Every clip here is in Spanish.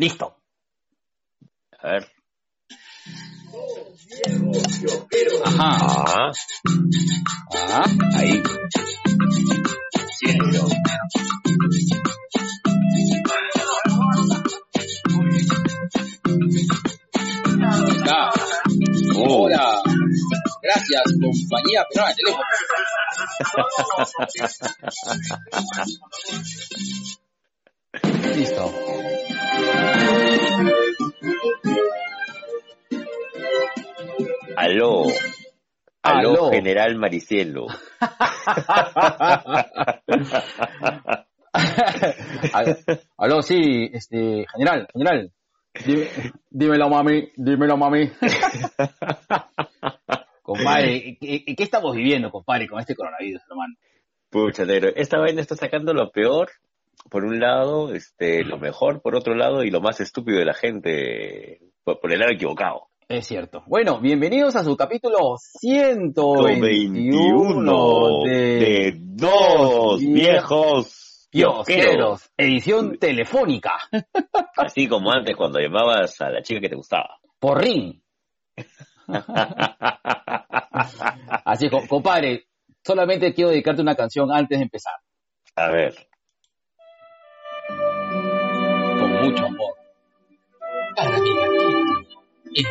Listo. A ver. Ajá. Ah, Ah, ahí. Hola. Gracias, compañía de teléfono. Listo. Aló. Aló, Aló. General Maricielo. Al- Aló, sí, este, general, general. Dime- dímelo, mami, dímelo, mami. compadre, ¿qué, qué estamos viviendo, compadre, con este coronavirus, hermano? Pucha, negro. Esta vaina está sacando lo peor, por un lado, este, lo mejor, por otro lado, y lo más estúpido de la gente, por, por el lado equivocado. Es cierto. Bueno, bienvenidos a su capítulo 121 de, de dos viejos kiosqueros. Edición telefónica, Así como antes cuando llamabas a la chica que te gustaba. por ring. Así compadre, solamente quiero dedicarte una canción antes de empezar, A ver. Mucho amor. Para mi gatito, en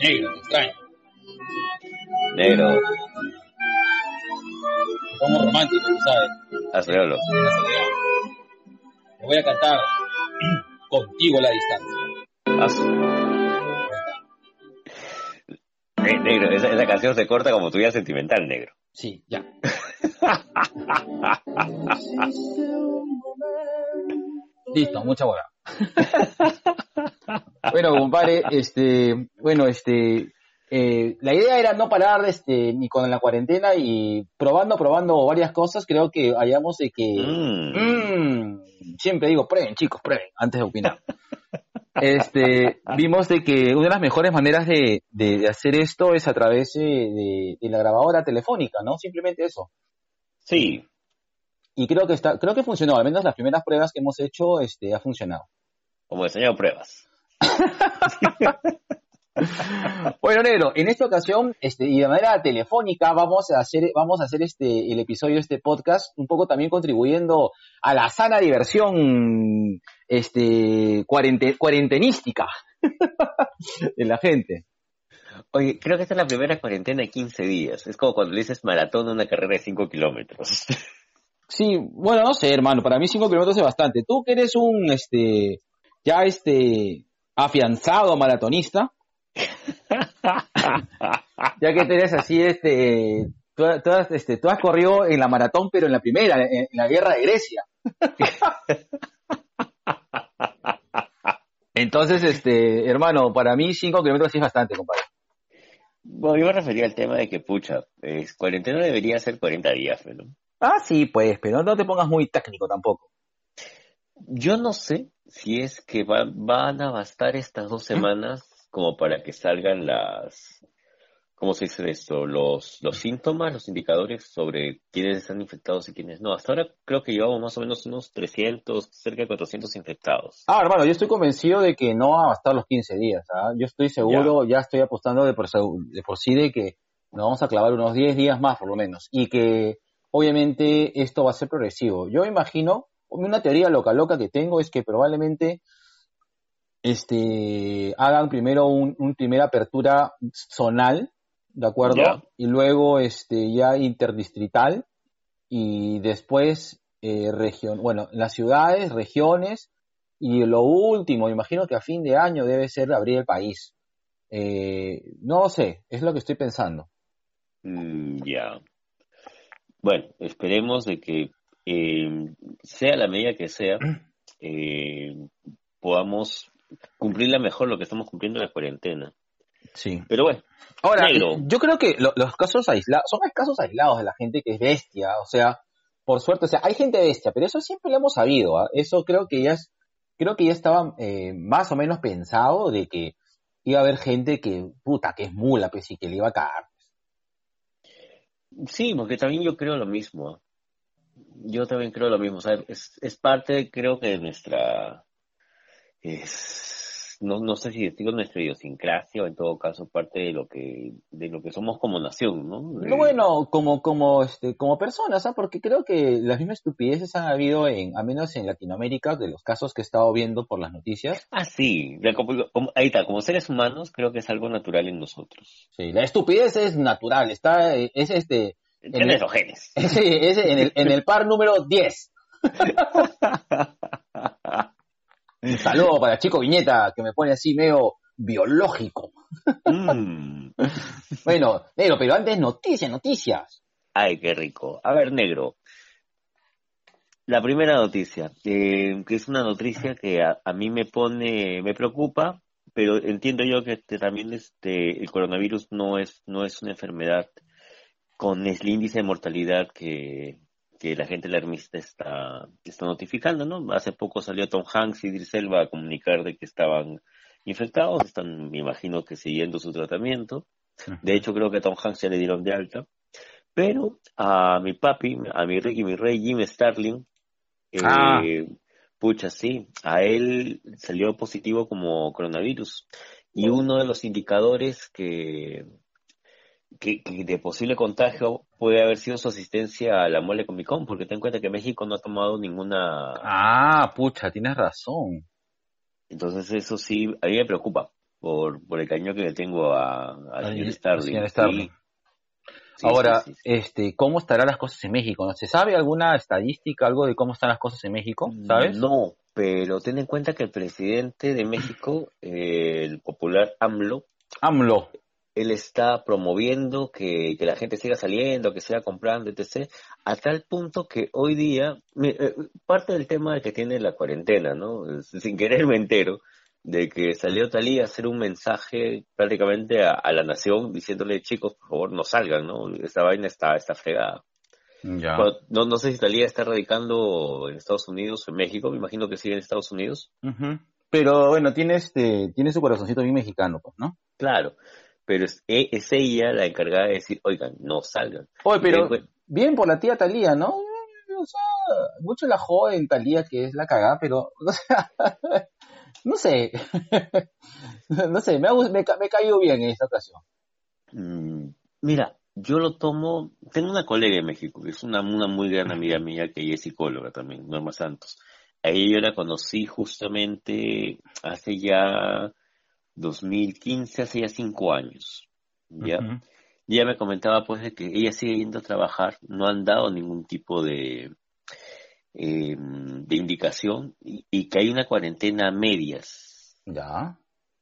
Negro, te extraño. Negro, Somos románticos, tú sabes. soledad. Te voy a cantar contigo a la distancia. Eh, negro, esa, esa canción se corta como tu vida sentimental, negro. Sí, ya. Listo, mucha bola. bueno, compadre, este, bueno, este, eh, la idea era no parar, este, ni con la cuarentena y probando, probando varias cosas, creo que hallamos de que, Mm. Mm, siempre digo, prueben, chicos, prueben, antes de opinar. Este, vimos de que una de las mejores maneras de, de- de hacer esto es a través de, de- de la grabadora telefónica, ¿no? Simplemente eso. Sí, Y creo que está, creo que funcionó, al menos las primeras pruebas que hemos hecho, este, ha funcionado. como enseñado pruebas. Bueno, negro, en esta ocasión, este, y de manera telefónica, vamos a hacer, vamos a hacer este, el episodio de este podcast, un poco también contribuyendo a la sana diversión, este, cuarente- cuarentenística de la gente. Oye, creo que esta es la primera cuarentena de 15 días. Es como cuando le dices maratón a una carrera de 5 kilómetros. Sí, bueno, no sé, hermano, para mí cinco kilómetros es bastante. Tú que eres un, este, ya este, afianzado maratonista, ya que tú eres así, este, tú, este, tú has corrido en la maratón, pero en la primera, en, en la guerra de Grecia. Entonces, este, hermano, para mí cinco kilómetros sí es bastante, compadre. bueno, yo me refería al tema de que, pucha, es, cuarentena debería ser 40 días, ¿no? Ah, sí, pues, pero no te pongas muy técnico tampoco. Yo no sé si es que va- van a bastar estas dos semanas como para que salgan las, ¿cómo se dice esto? Los, los síntomas, los indicadores sobre quiénes están infectados y quiénes no. Hasta ahora creo que llevamos más o menos unos 300, cerca de 400 infectados. Ah, hermano, yo estoy convencido de que no va a bastar los 15 días. ¿ah? Yo estoy seguro, ya, estoy apostando de por, de por sí de que nos vamos a clavar unos 10 días más por lo menos. Y que obviamente esto va a ser progresivo. Yo imagino, una teoría loca loca que tengo es que probablemente este hagan primero un, un primera apertura zonal, ¿de acuerdo? Y luego este ya interdistrital y después eh, región, bueno, las ciudades, regiones y lo último, imagino que a fin de año debe ser abrir el país. Eh, no sé, es lo que estoy pensando. Mm, ya. Bueno, esperemos de que eh, sea la medida que sea, eh, podamos cumplir mejor lo que estamos cumpliendo en la cuarentena. Sí. Pero bueno, Ahora, Negro. yo creo que lo- los casos aislados, son casos aislados de la gente que es bestia, o sea, por suerte, o sea, hay gente bestia, pero eso siempre lo hemos sabido, ¿ah? eso creo que ya es, creo que ya estaba eh, más o menos pensado de que iba a haber gente que, puta, que es mula, pues, y que le iba a cagar. Sí, porque también yo creo lo mismo. Yo también creo lo mismo. O sea, es, es parte, creo que de nuestra. Es, no, no sé si digo nuestra idiosincrasia o en todo caso parte de lo que de lo que somos como nación, ¿no? No, bueno, como como este como personas, ¿ah? porque creo que las mismas estupideces han habido en al menos en Latinoamérica de los casos que he estado viendo por las noticias. Ah, sí, ahí está, como seres humanos creo que es algo natural en nosotros. Sí, la estupidez es natural, está es este en el, genes. Es en el en el par número 10. Un saludo para Chico Viñeta, que me pone así medio biológico. Mm. bueno, negro, pero antes noticias, noticias. Ay, qué rico. A ver, negro. La primera noticia, eh, que es una noticia que a, mí me pone, me preocupa, pero entiendo yo que este, también este, el coronavirus no es, no es una enfermedad con el índice de mortalidad que, que la gente alarmista está, está notificando, ¿no? Hace poco salió Tom Hanks y Idris Elba a comunicar de que estaban infectados, están, me imagino que siguiendo su tratamiento. De hecho, creo que a Tom Hanks ya le dieron de alta. Pero a mi papi, a mi rey, mi rey Jim Starling, eh, ah. pucha, sí, a él salió positivo como coronavirus. Y uno de los indicadores que, que, de posible contagio puede haber sido su asistencia a la Mole Comic Con, porque ten en cuenta que México no ha tomado ninguna... Ah, pucha, tienes razón. Entonces eso sí, a mí me preocupa por, por el cariño que le tengo a, a Starling. Ahora, este, ¿cómo estarán las cosas en México? ¿No se sabe alguna estadística, algo de cómo están las cosas en México? ¿Sabes? No, pero ten en cuenta que el presidente de México, eh, el popular AMLO, AMLO, él está promoviendo que, la gente siga saliendo, que siga comprando, etc., a tal punto que hoy día, eh, parte del tema que tiene la cuarentena, ¿no? Sin querer me entero, de que salió Talía a hacer un mensaje prácticamente a, la nación diciéndole, chicos, por favor, no salgan, ¿no? Esta vaina está, está fregada. Ya. No, no sé si Talía está radicando en Estados Unidos o en México, me imagino que sigue en Estados Unidos. Pero bueno, tiene, este, tiene su corazoncito bien mexicano, pues, ¿no? Claro pero es, e, es, ella la encargada de decir, oigan, no salgan. Oye, pero bien por la tía Talía, ¿no? O sea, mucho la joven Talía que es la cagada, pero, o sea, no sé, no sé, me ha, me, me caído bien en esta ocasión. Mm, mira, yo lo tomo, tengo una colega en México, que es una, una muy gran amiga mía, que ella es psicóloga también, Norma Santos. A ella yo la conocí justamente hace ya 2015, hace ya cinco años. ¿ya? Ella me comentaba pues de que ella sigue yendo a trabajar, no han dado ningún tipo de, eh, de indicación y, que hay una cuarentena a medias. Ya.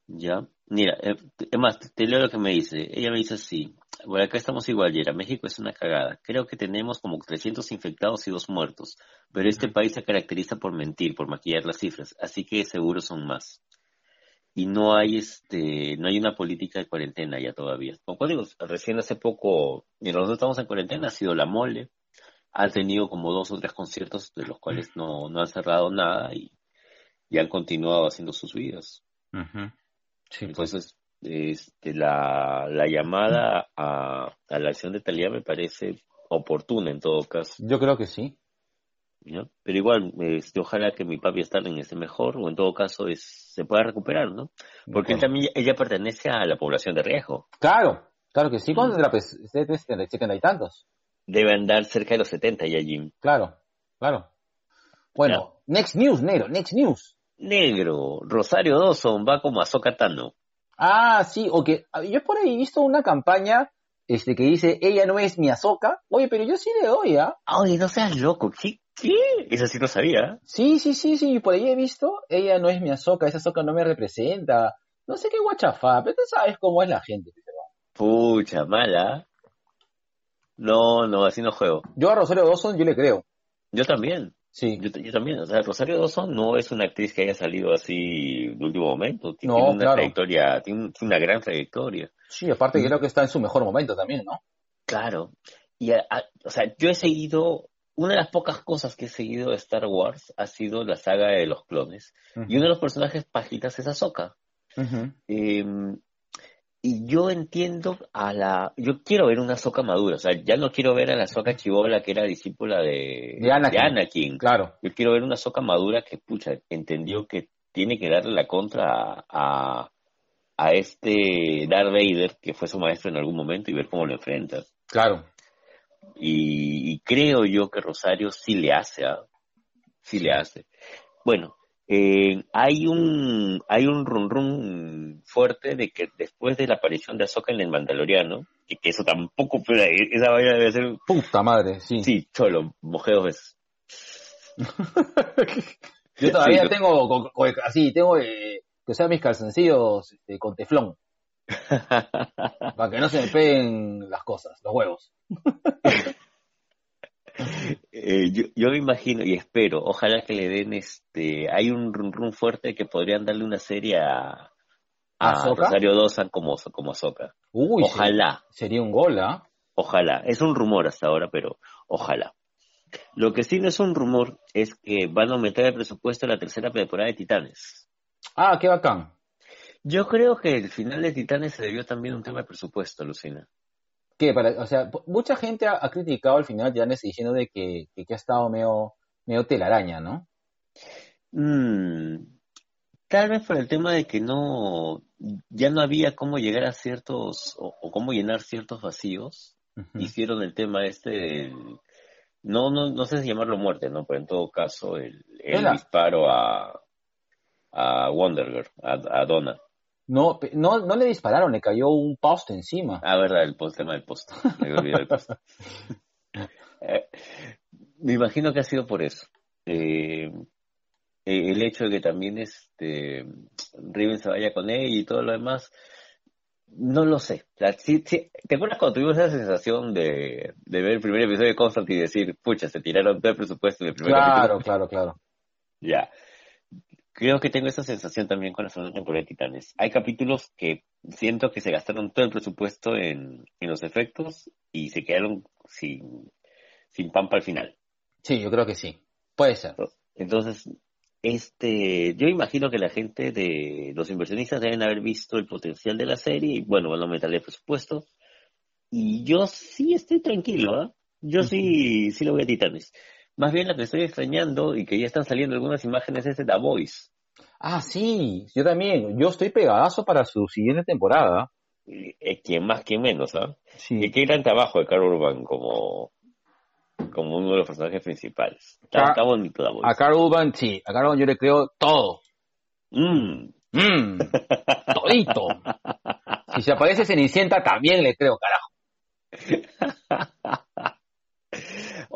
Ya. Mira, eh, es más, te, leo lo que me dice. Ella me dice así, bueno, acá estamos igual, Yera. México es una cagada. Creo que tenemos como 300 infectados y dos muertos. Pero este país se caracteriza por mentir, por maquillar las cifras. Así que seguro son más y no hay este no hay una política de cuarentena ya todavía. Como digo, recién hace poco, mientras nosotros estamos en cuarentena, ha sido la mole, ha tenido como dos o tres conciertos de los cuales no, no han cerrado nada y, y han continuado haciendo sus vidas. sí, pues. Entonces, este, la, la llamada a, a la acción de Talía me parece oportuna en todo caso. Yo creo que sí. Pero igual, este, ojalá que mi papi Starling esté mejor o en todo caso es, se pueda recuperar, ¿no? Porque él también, ella pertenece a la población de riesgo. Claro, claro que sí. ¿Cuántos tendrá? Pues, setenta y tantos. Debe andar cerca de los 70 ya, Jim. Claro, claro. Bueno, next news, negro, next news. Negro, Rosario Dawson va como a Tano. Ah, sí, o que yo por ahí he visto una campaña este que dice, ella no es mi Azoka. Oye, pero yo sí le doy, ¿ah? Oye, no seas loco, ¿qué? ¿Qué? Eso sí no sabía. Sí, sí, sí, sí, por ahí he visto, ella no es mi Azoka, esa Azoka no me representa. No sé qué guachafá, pero tú sabes cómo es la gente. Pucha, mala. No, no, así no juego. Yo a Rosario Dawson yo le creo. Yo también. Sí. Yo, también. O sea, Rosario Dawson no es una actriz que haya salido así de último momento. Tiene, una trayectoria, tiene, una gran trayectoria. Sí, aparte creo que está en su mejor momento también, ¿no? Claro. Y, o sea, yo he seguido una de las pocas cosas que he seguido de Star Wars ha sido la saga de los clones. Y uno de los personajes pajitas es Ahsoka. Em, y yo entiendo a la... Yo quiero ver una Soca madura, o sea, ya no quiero ver a la Soca chivola que era discípula de, De Anakin. Anakin. Claro. Yo quiero ver una Soca madura que, pucha, entendió que tiene que darle la contra a, a este Darth Vader, que fue su maestro en algún momento, y ver cómo lo enfrenta. Claro. Y, y creo yo que Rosario sí le hace, ¿ah? Sí le hace. Bueno, eh, hay un hay un run run fuerte de que después de la aparición de Ahsoka en el Mandaloriano, y que eso tampoco, pero esa vaina debe ser, Puta madre, sí. sí, cholo, mojé dos veces. Yo todavía Sí, tengo, así, tengo eh, que usar mis calzoncillos este, con teflón, para que no se me peguen las cosas, los huevos. Eh, yo, yo me imagino y espero, ojalá que le den este, hay un run fuerte que podrían darle una serie a, a. Rosario Dawson como, como Ahsoka. Uy, Ojalá. sería un gol, ¿ah? Ojalá, es un rumor hasta ahora, pero ojalá. Lo que sí no es un rumor es que van a aumentar el presupuesto de la tercera temporada de Titanes. Ah, qué bacán. Yo creo que el final de Titanes se debió también a un tema de presupuesto, Lucina. ¿Qué? Para, o sea, mucha gente ha, ha criticado al final de Janes diciendo de que, que, que ha estado medio, medio telaraña, ¿no? Mm, tal vez por el tema de que no, ya no había cómo llegar a ciertos, o, o cómo llenar ciertos vacíos. Hicieron el tema este del, no, no, no sé si llamarlo muerte, ¿no? Pero en todo caso, el, disparo a, a Wonder Girl, a, a Donna. No, no, no le dispararon, le cayó un poste encima. Ah, verdad, el post, tema del post. Me había olvidado el post. Eh, me imagino que ha sido por eso. Eh, el hecho de que también este Riven se vaya con ella y todo lo demás, no lo sé. Sí- sí- ¿Te acuerdas cuando tuvimos esa sensación de, de ver el primer episodio de Constantine y decir, pucha, se tiraron todo el presupuesto en el primer Claro, capítulo? claro, claro. Ya. Creo que tengo esa sensación también con la segunda temporada de Titanes. Hay capítulos que siento que se gastaron todo el presupuesto en, en los efectos y se quedaron sin, sin pampa al final. Sí, yo creo que sí. Puede ser. Entonces, este, yo imagino que la gente de los inversionistas deben haber visto el potencial de la serie y bueno, van a aumentarle el presupuesto. Y yo sí estoy tranquilo, ¿ah? Yo sí, sí lo voy a Titanes. Más bien la que estoy extrañando y que ya están saliendo algunas imágenes es de The Voice. Ah, sí, yo también. Yo estoy pegadazo para su siguiente temporada. Eh, quien más, quien menos, ¿ah? Y Sí. qué gran trabajo de Carl Urban como, como uno de los personajes principales. Está, Car- está bonito The Voice. A Carl Urban, sí. A Carl Urban yo le creo todo. Mm. Mmm, todito. Si se aparece Cenicienta, también le creo, carajo.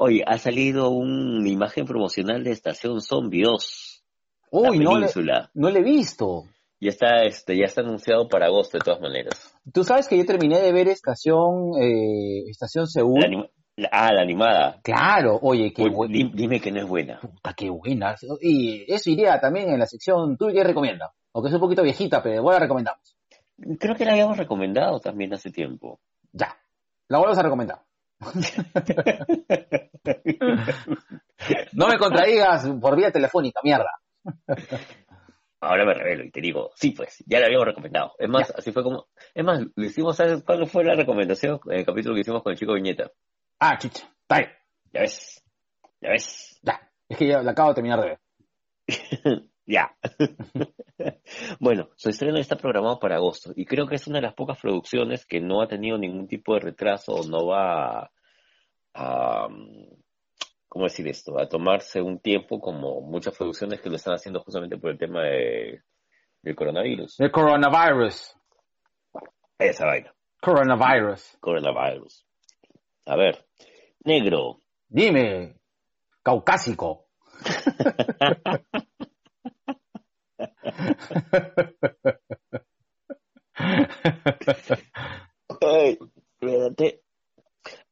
Oye, ha salido una imagen promocional de Estación Zombie 2, Uy, la no le, no le he visto. Ya está, este, ya está anunciado para agosto de todas maneras. Tú sabes que yo terminé de ver Estación, eh, Estación Seúl. La anima- la- ah, la animada. Claro, oye, qué Uy, dime que no es buena. Puta, qué buena. Y eso iría también en la sección ¿Tú qué recomiendas? Aunque es un poquito viejita, pero igual la recomendamos. Creo que la habíamos recomendado también hace tiempo. Ya. La vuelves a recomendar. Me contradigas por vía telefónica, mierda. Ahora me revelo y te digo, sí, pues, ya la habíamos recomendado. Es más, así fue como, es más, lo hicimos, ¿sabes cuándo fue la recomendación? En el capítulo que hicimos con el chico Viñeta. Ah, chucha. Está bien. Ya ves, ya ves, Ya. Es que ya la acabo de terminar de ver. ya. bueno, su estreno está programado para agosto y creo que es una de las pocas producciones que no ha tenido ningún tipo de retraso o no va a, a, ¿cómo decir esto? A tomarse un tiempo como muchas producciones que lo están haciendo justamente por el tema de, del coronavirus. El coronavirus. Esa vaina, Coronavirus. coronavirus. A ver, negro. Dime, caucásico. Ay, espérate.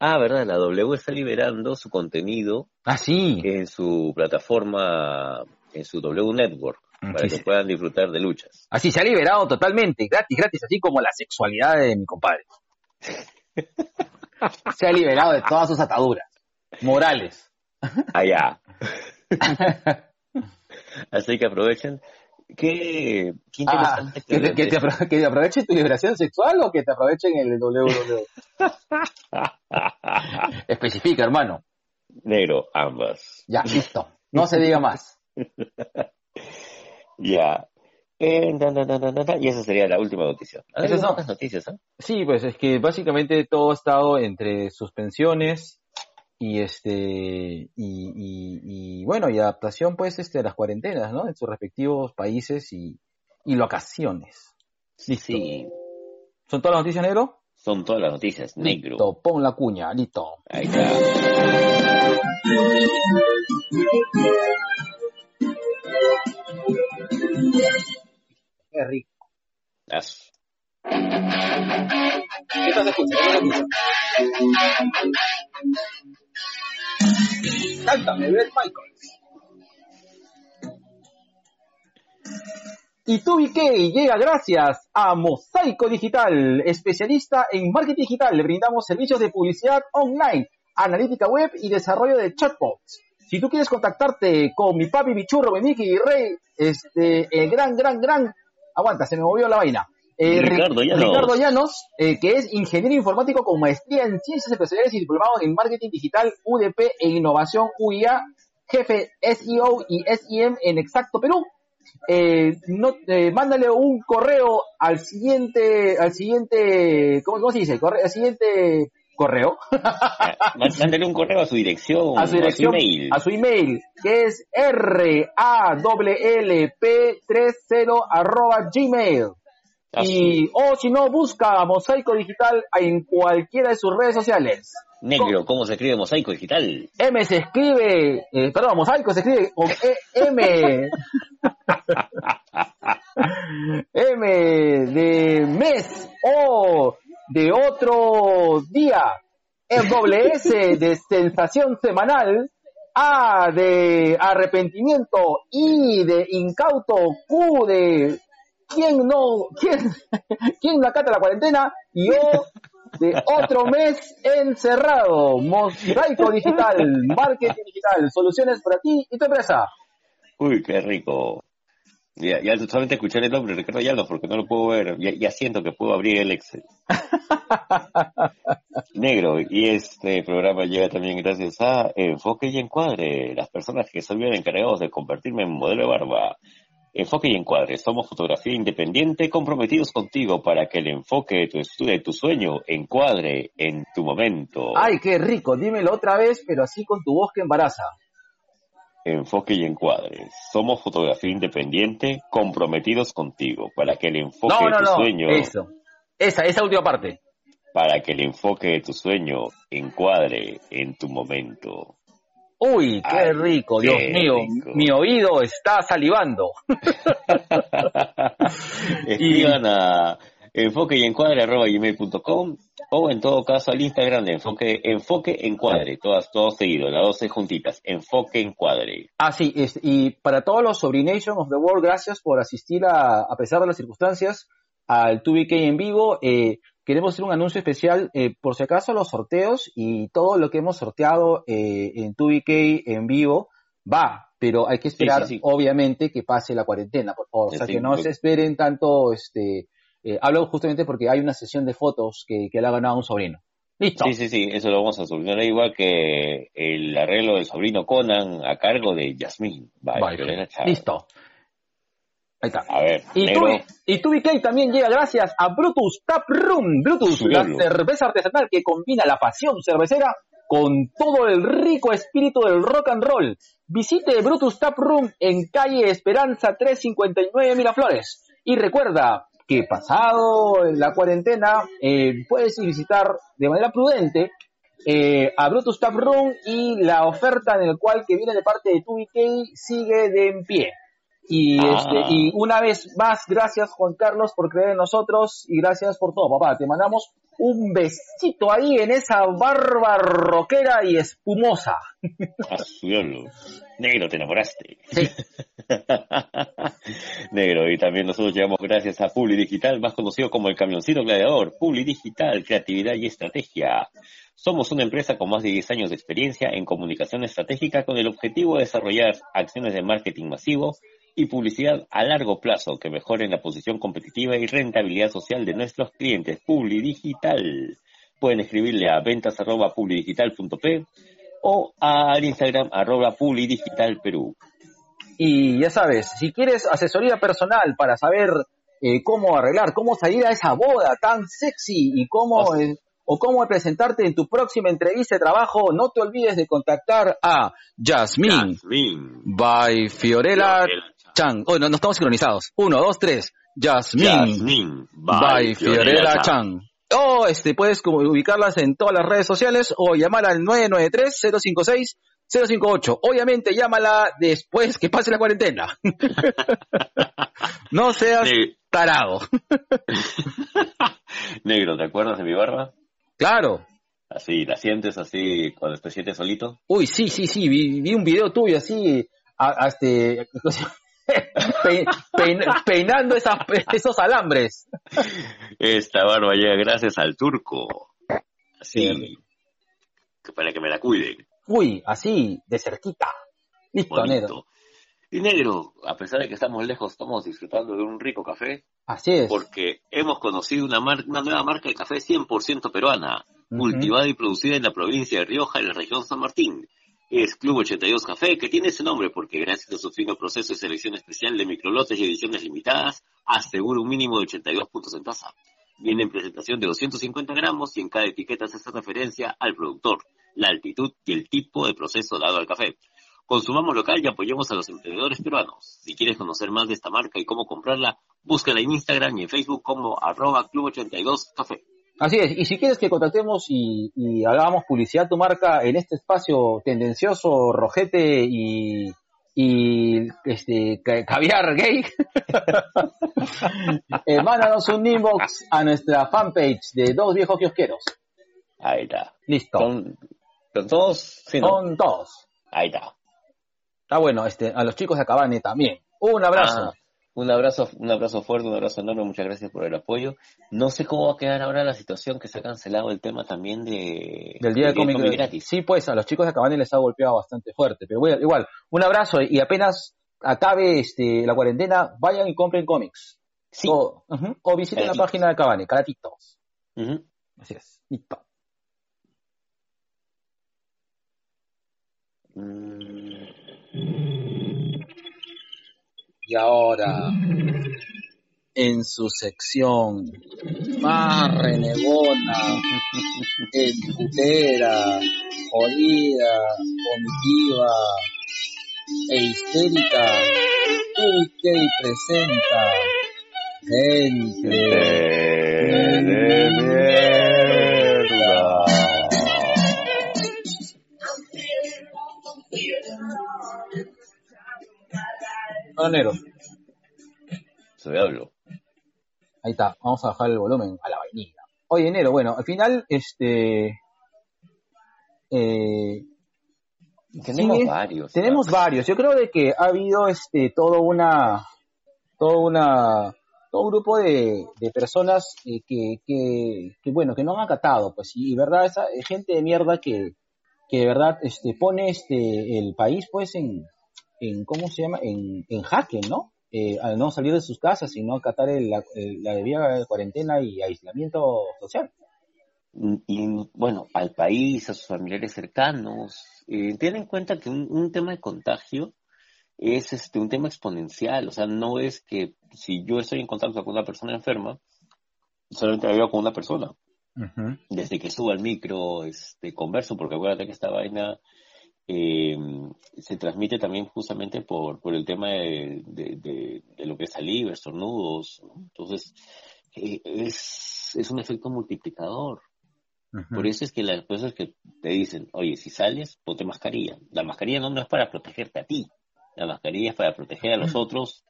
Ah, verdad, la W está liberando su contenido Ah, sí. en su plataforma, en su W Network, para Sí, que sí. puedan disfrutar de luchas. Así se ha liberado totalmente, gratis, gratis, así como la sexualidad de mi compadre. Se ha liberado de todas sus ataduras morales. Allá. Así que aprovechen. Qué, qué Ah, interesante. que, te, que, te apro- que te aprovechen tu liberación sexual o que te aprovechen el WWE. Especifica, hermano. Negro, ambas. Ya, listo. No se diga más. Ya. Eh, na, na, na, y esa sería la última noticia. Ah, Esas son- pocas noticias, ¿ah? Sí, pues es que básicamente todo ha estado entre suspensiones y este y, y, y, bueno y adaptación pues este a las cuarentenas, ¿no? En sus respectivos países y, y locaciones. Listo. Sí, ¿Son todas las noticias negro? son todas las noticias. Negro. Listo, pon la cuña, listo. Ahí está. Qué rico. As- ¿Qué estás escuchando? ¿Qué estás escuchando? Cántame, Brett Michaels. Y TubiK llega gracias a Mosaico Digital, especialista en marketing digital. Le brindamos servicios de publicidad online, analítica web y desarrollo de chatbots. Si tú quieres contactarte con mi papi, mi churro, mi Mickey, mi rey, este, el gran, gran, gran, aguanta, se me movió la vaina. Eh, Ri- Ricardo Llanos. Ricardo Llanos, eh, que es ingeniero informático con maestría en ciencias empresariales y diplomado en marketing digital, UDP e innovación UIA, jefe SEO y SEM en Exacto Perú. Eh, no, mándale un correo al siguiente, al siguiente, ¿cómo, cómo se dice? Corre- al siguiente correo, Mándale un correo a su dirección, a su dirección, email. a su email, que es RAWLP30 arroba gmail. Y, o si no, busca Mosaico Digital en cualquiera de sus redes sociales. Negro, ¿cómo se escribe mosaico digital? M se escribe, eh, perdón, Mosaico se escribe con E- M. M de mes o de otro día. Doble S de sensación semanal. A de arrepentimiento. I de incauto. Q de quién no, quién, quién no acata la cuarentena. Y O de otro mes encerrado. Mosaico digital, marketing digital, soluciones para ti y tu empresa. Uy, qué rico. Ya, ya solamente escuchar el nombre, Ricardo Llanos, porque no lo puedo ver. Ya, ya siento que puedo abrir el Excel. Negro, y este programa llega también gracias a Enfoque y Encuadre, las personas que son bien encargados de convertirme en modelo de barba. Enfoque y Encuadre, somos fotografía independiente comprometidos contigo para que el enfoque de tu estudio, de tu sueño, encuadre en tu momento. Ay, qué rico, dímelo otra vez, pero así con tu voz que embaraza. Enfoque y Encuadre, somos fotografía independiente comprometidos contigo para que el enfoque No, de tu no, sueño, eso. Esa, esa última parte. para que el enfoque de tu sueño encuadre en tu momento. Uy, qué Ay, rico, Dios qué mío, rico. mi oído está salivando. Escriban a enfoque y encuadre arroba gmail.com o en todo caso al Instagram de enfoque, enfoque encuadre, todas, todos seguidos, las 12 juntitas, enfoque encuadre. Ah, sí, es- y para todos los Sobrination of the World, gracias por asistir a, a pesar de las circunstancias al 2BK en vivo. Eh, queremos hacer un anuncio especial, eh, por si acaso los sorteos y todo lo que hemos sorteado eh, en 2BK en vivo va, pero hay que esperar, sí, sí. obviamente, que pase la cuarentena. por favor. O sea, que no se esperen tanto, este, eh, hablo justamente porque hay una sesión de fotos que, que le ha ganado un sobrino. Listo. Sí, sí, sí, eso lo vamos a solucionar igual que el arreglo del sobrino Conan a cargo de Yasmín. Vale, listo. Ahí está. A ver, Y Tubi, y también llega gracias a Brutus Tap Room. Brutus, la cerveza artesanal que combina la pasión cervecera con todo el rico espíritu del rock and roll. Visite Brutus Tap Room en calle Esperanza 359 Miraflores. Y recuerda que pasado la cuarentena eh, puedes ir visitar de manera prudente eh, a Brutus Tap Room y la oferta en el cual que viene de parte de TubiK sigue de en pie. Y, Ah. este, y una vez más, gracias Juan Carlos por creer en nosotros y gracias por todo, papá. Te mandamos un besito ahí en esa barba rockera y espumosa. a su diablo. Negro, te enamoraste. Sí. Negro, y también nosotros llegamos gracias a Publi Digital, más conocido como el camioncito gladiador. Publi Digital, creatividad y estrategia. Somos una empresa con más de 10 años de experiencia en comunicación estratégica con el objetivo de desarrollar acciones de marketing masivo y publicidad a largo plazo que mejoren la posición competitiva y rentabilidad social de nuestros clientes. Publi Digital. Pueden escribirle a ventas arroba publidigital.p o al Instagram arroba publidigitalperú. Y ya sabes, si quieres asesoría personal para saber eh, cómo arreglar, cómo salir a esa boda tan sexy y cómo, eh, o cómo presentarte en tu próxima entrevista de trabajo, no te olvides de contactar a Jasmine, Jasmine. by Fiorella Chan. Oh, no, no estamos sincronizados. Uno, dos, tres. Jasmine, Jasmine. by Fiorella Chan. O este, puedes ubicarlas en todas las redes sociales o llamar al 993-056-058. Obviamente llámala después que pase la cuarentena. no seas tarado. Negro, ¿te acuerdas de mi barba? Claro. Así, la sientes así cuando te sientes solito. Uy, sí, sí, sí, vi, vi un video tuyo así, a, a este, pe- pein- peinando esas, esos alambres. Esta barba llega gracias al turco. Así, Sí. para que me la cuiden. Uy, así, de cerquita. Listo, negro. Bonito. Y negro, a pesar de que estamos lejos, estamos disfrutando de un rico café Así es. porque hemos conocido una, mar- una nueva marca de café 100% peruana, cultivada y producida en la provincia de Rioja, en la región San Martín. Es Club 82 Café, que tiene ese nombre porque gracias a su fino proceso de selección especial de microlotes y ediciones limitadas, asegura un mínimo de 82 puntos en taza. Viene en presentación de 250 gramos y en cada etiqueta se hace referencia al productor, la altitud y el tipo de proceso dado al café. Consumamos local y apoyemos a los emprendedores peruanos. Si quieres conocer más de esta marca y cómo comprarla, búscala en Instagram y en Facebook como arroba club82 café. Así es, y si quieres que contactemos y, y hagamos publicidad a tu marca en este espacio tendencioso, rojete y, y este ca- caviar gay, eh, mándanos un inbox a nuestra fanpage de Dos Viejos Kiosqueros. Ahí está. Listo. Son todos, sí, ¿no? Son todos. Ahí está. Está bueno, este, a los chicos de Acabane también. Un abrazo. Ah, un abrazo, un abrazo fuerte, un abrazo enorme, muchas gracias por el apoyo. No sé cómo va a quedar ahora la situación que se ha cancelado el tema también de del día de cómic gratis. Sí, pues a los chicos de Acabane les ha golpeado bastante fuerte, pero bueno, igual, un abrazo y apenas acabe este la cuarentena, vayan y compren cómics. Sí. O, o visiten la página de Acabane, Caratitos. Ujú. Así es. Listo. Mm, Ahora, en su sección más renegona, emputera, jodida, vomitiva e histérica, UK presenta gente de. No, negro. Soy hablo. Ahí está, vamos a bajar el volumen a la vainilla. Oye, enero, bueno, al final, este... Eh, Tenemos Sí, varios. tenemos varios. Yo creo de que ha habido este todo una todo una todo un grupo de, de personas eh, que, que, que, bueno que no han acatado pues y, y verdad esa gente de mierda que, que de verdad este pone este el país pues en, en cómo se llama en, en jaque no eh, al no salir de sus casas y no acatar el- la, el- la debida cuarentena y aislamiento social. Y bueno, al país, a sus familiares cercanos. Eh, ten en cuenta que un, un tema de contagio es este un tema exponencial, o sea, no es que si yo estoy en contacto con una persona enferma, solamente la veo con una persona. Desde que subo al micro, este, converso, porque acuérdate que esta vaina eh, se transmite también justamente por, por el tema de, de, de- de lo que es saliva, estornudos, ¿no? Entonces, eh, es, es un efecto multiplicador. Por eso es que las cosas que te dicen, oye, si sales, ponte mascarilla. La mascarilla no, no es para protegerte a ti. La mascarilla es para proteger a los otros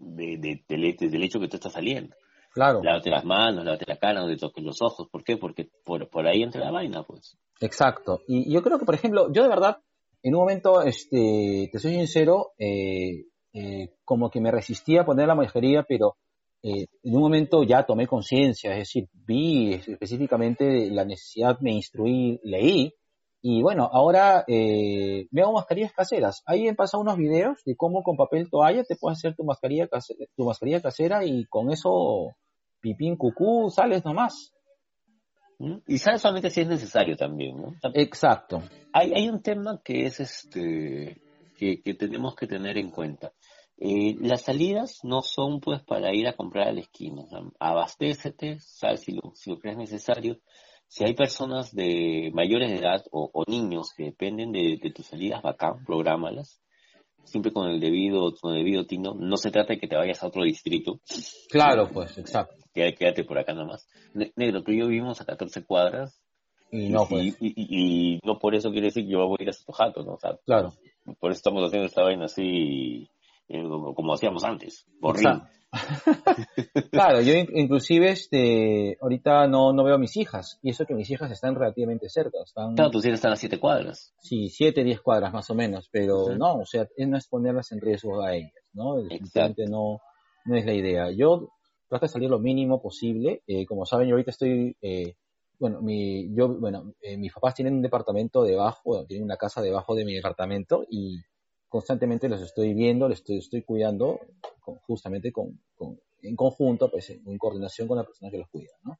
de, del hecho que tú estás saliendo. claro Lávate las manos, lávate la cara, no te toques los ojos. ¿Por qué? Porque por, por ahí entra la vaina, pues. Exacto. Y yo creo que, por ejemplo, yo de verdad, en un momento, este, te soy sincero, eh, eh, como que me resistía a poner la mascarilla, pero eh, en un momento ya tomé conciencia, es decir, vi específicamente la necesidad, me instruí, leí, Y bueno, ahora eh, me hago mascarillas caseras. Ahí he pasado unos videos de cómo con papel toalla te puedes hacer tu mascarilla, casera, tu mascarilla casera y con eso, pipín, cucú, sales nomás. ¿Mm? Y sales solamente si es necesario también, ¿no? Exacto. Hay, hay un tema que es este que, que tenemos que tener en cuenta. Eh, las salidas no son pues para ir a comprar a la esquina. Abastécete, sal si lo, si lo crees necesario. Si hay personas de mayores de edad o, niños que dependen de, tus salidas, bacán, prográmalas. Siempre con el debido, con el debido tino. No se trata de que te vayas a otro distrito. Claro, pues, exacto. Quédate, por acá nomás. negro, tú y yo vivimos a 14 cuadras. Y no, pues. Y, no por eso quiere decir que yo voy a ir a Sotojato, ¿no? O sea, claro. Por eso estamos haciendo esta vaina así eh, como hacíamos antes, por claro, yo inclusive este, ahorita no, no veo a mis hijas, y eso que mis hijas están relativamente cerca. Están, claro, tus hijas están a siete cuadras. Sí, siete, diez cuadras más o menos, pero no, o sea, no es ponerlas en riesgo a ellas, ¿no? Exactamente no, no es la idea. Yo trato de salir lo mínimo posible, eh, como saben, yo ahorita estoy... Eh, bueno, mi, yo, bueno, mis papás tienen un departamento debajo, tienen una casa debajo de mi departamento y constantemente los estoy viendo, los estoy, estoy cuidando justamente con, en conjunto, pues en, coordinación con la persona que los cuida, ¿no?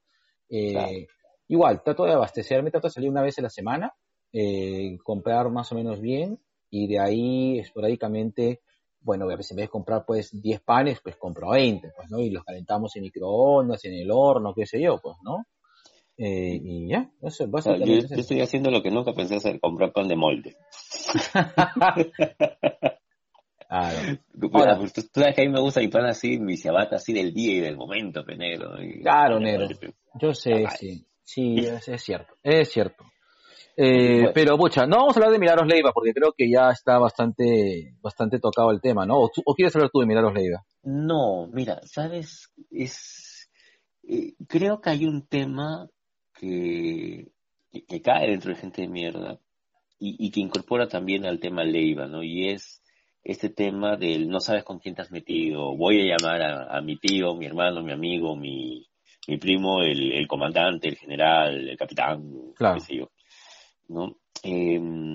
Eh, igual, trato de abastecerme, trato de salir una vez a la semana, eh, comprar más o menos bien y de ahí esporádicamente, bueno, a veces en vez de comprar pues 10 panes, pues compro 20, pues, ¿no? Y los calentamos en microondas, en el horno, qué sé yo, pues, ¿no? Eh, y ya, eso básicamente. yo, estoy haciendo lo que nunca pensé hacer, comprar pan de molde. claro. Pues, tú, sabes que a mí me gusta mi pan así, mi ciabatta así del día y del momento, negro. claro, negro. Yo sé, sí. Sí, es, cierto, es cierto. Eh, pero, pucha, no vamos a hablar de Milagros Leiva porque creo que ya está bastante, bastante tocado el tema, ¿no? ¿O, quieres hablar tú de Milagros Leiva? No, mira, sabes, es, eh, creo que hay un tema que, que, cae dentro de gente de mierda y, que incorpora también al tema Leiva, ¿no? Y es este tema del no sabes con quién te has metido, voy a llamar a, mi tío, mi hermano, mi amigo, mi, mi primo, el, comandante, el general, el capitán, qué sé yo, ¿no? Em,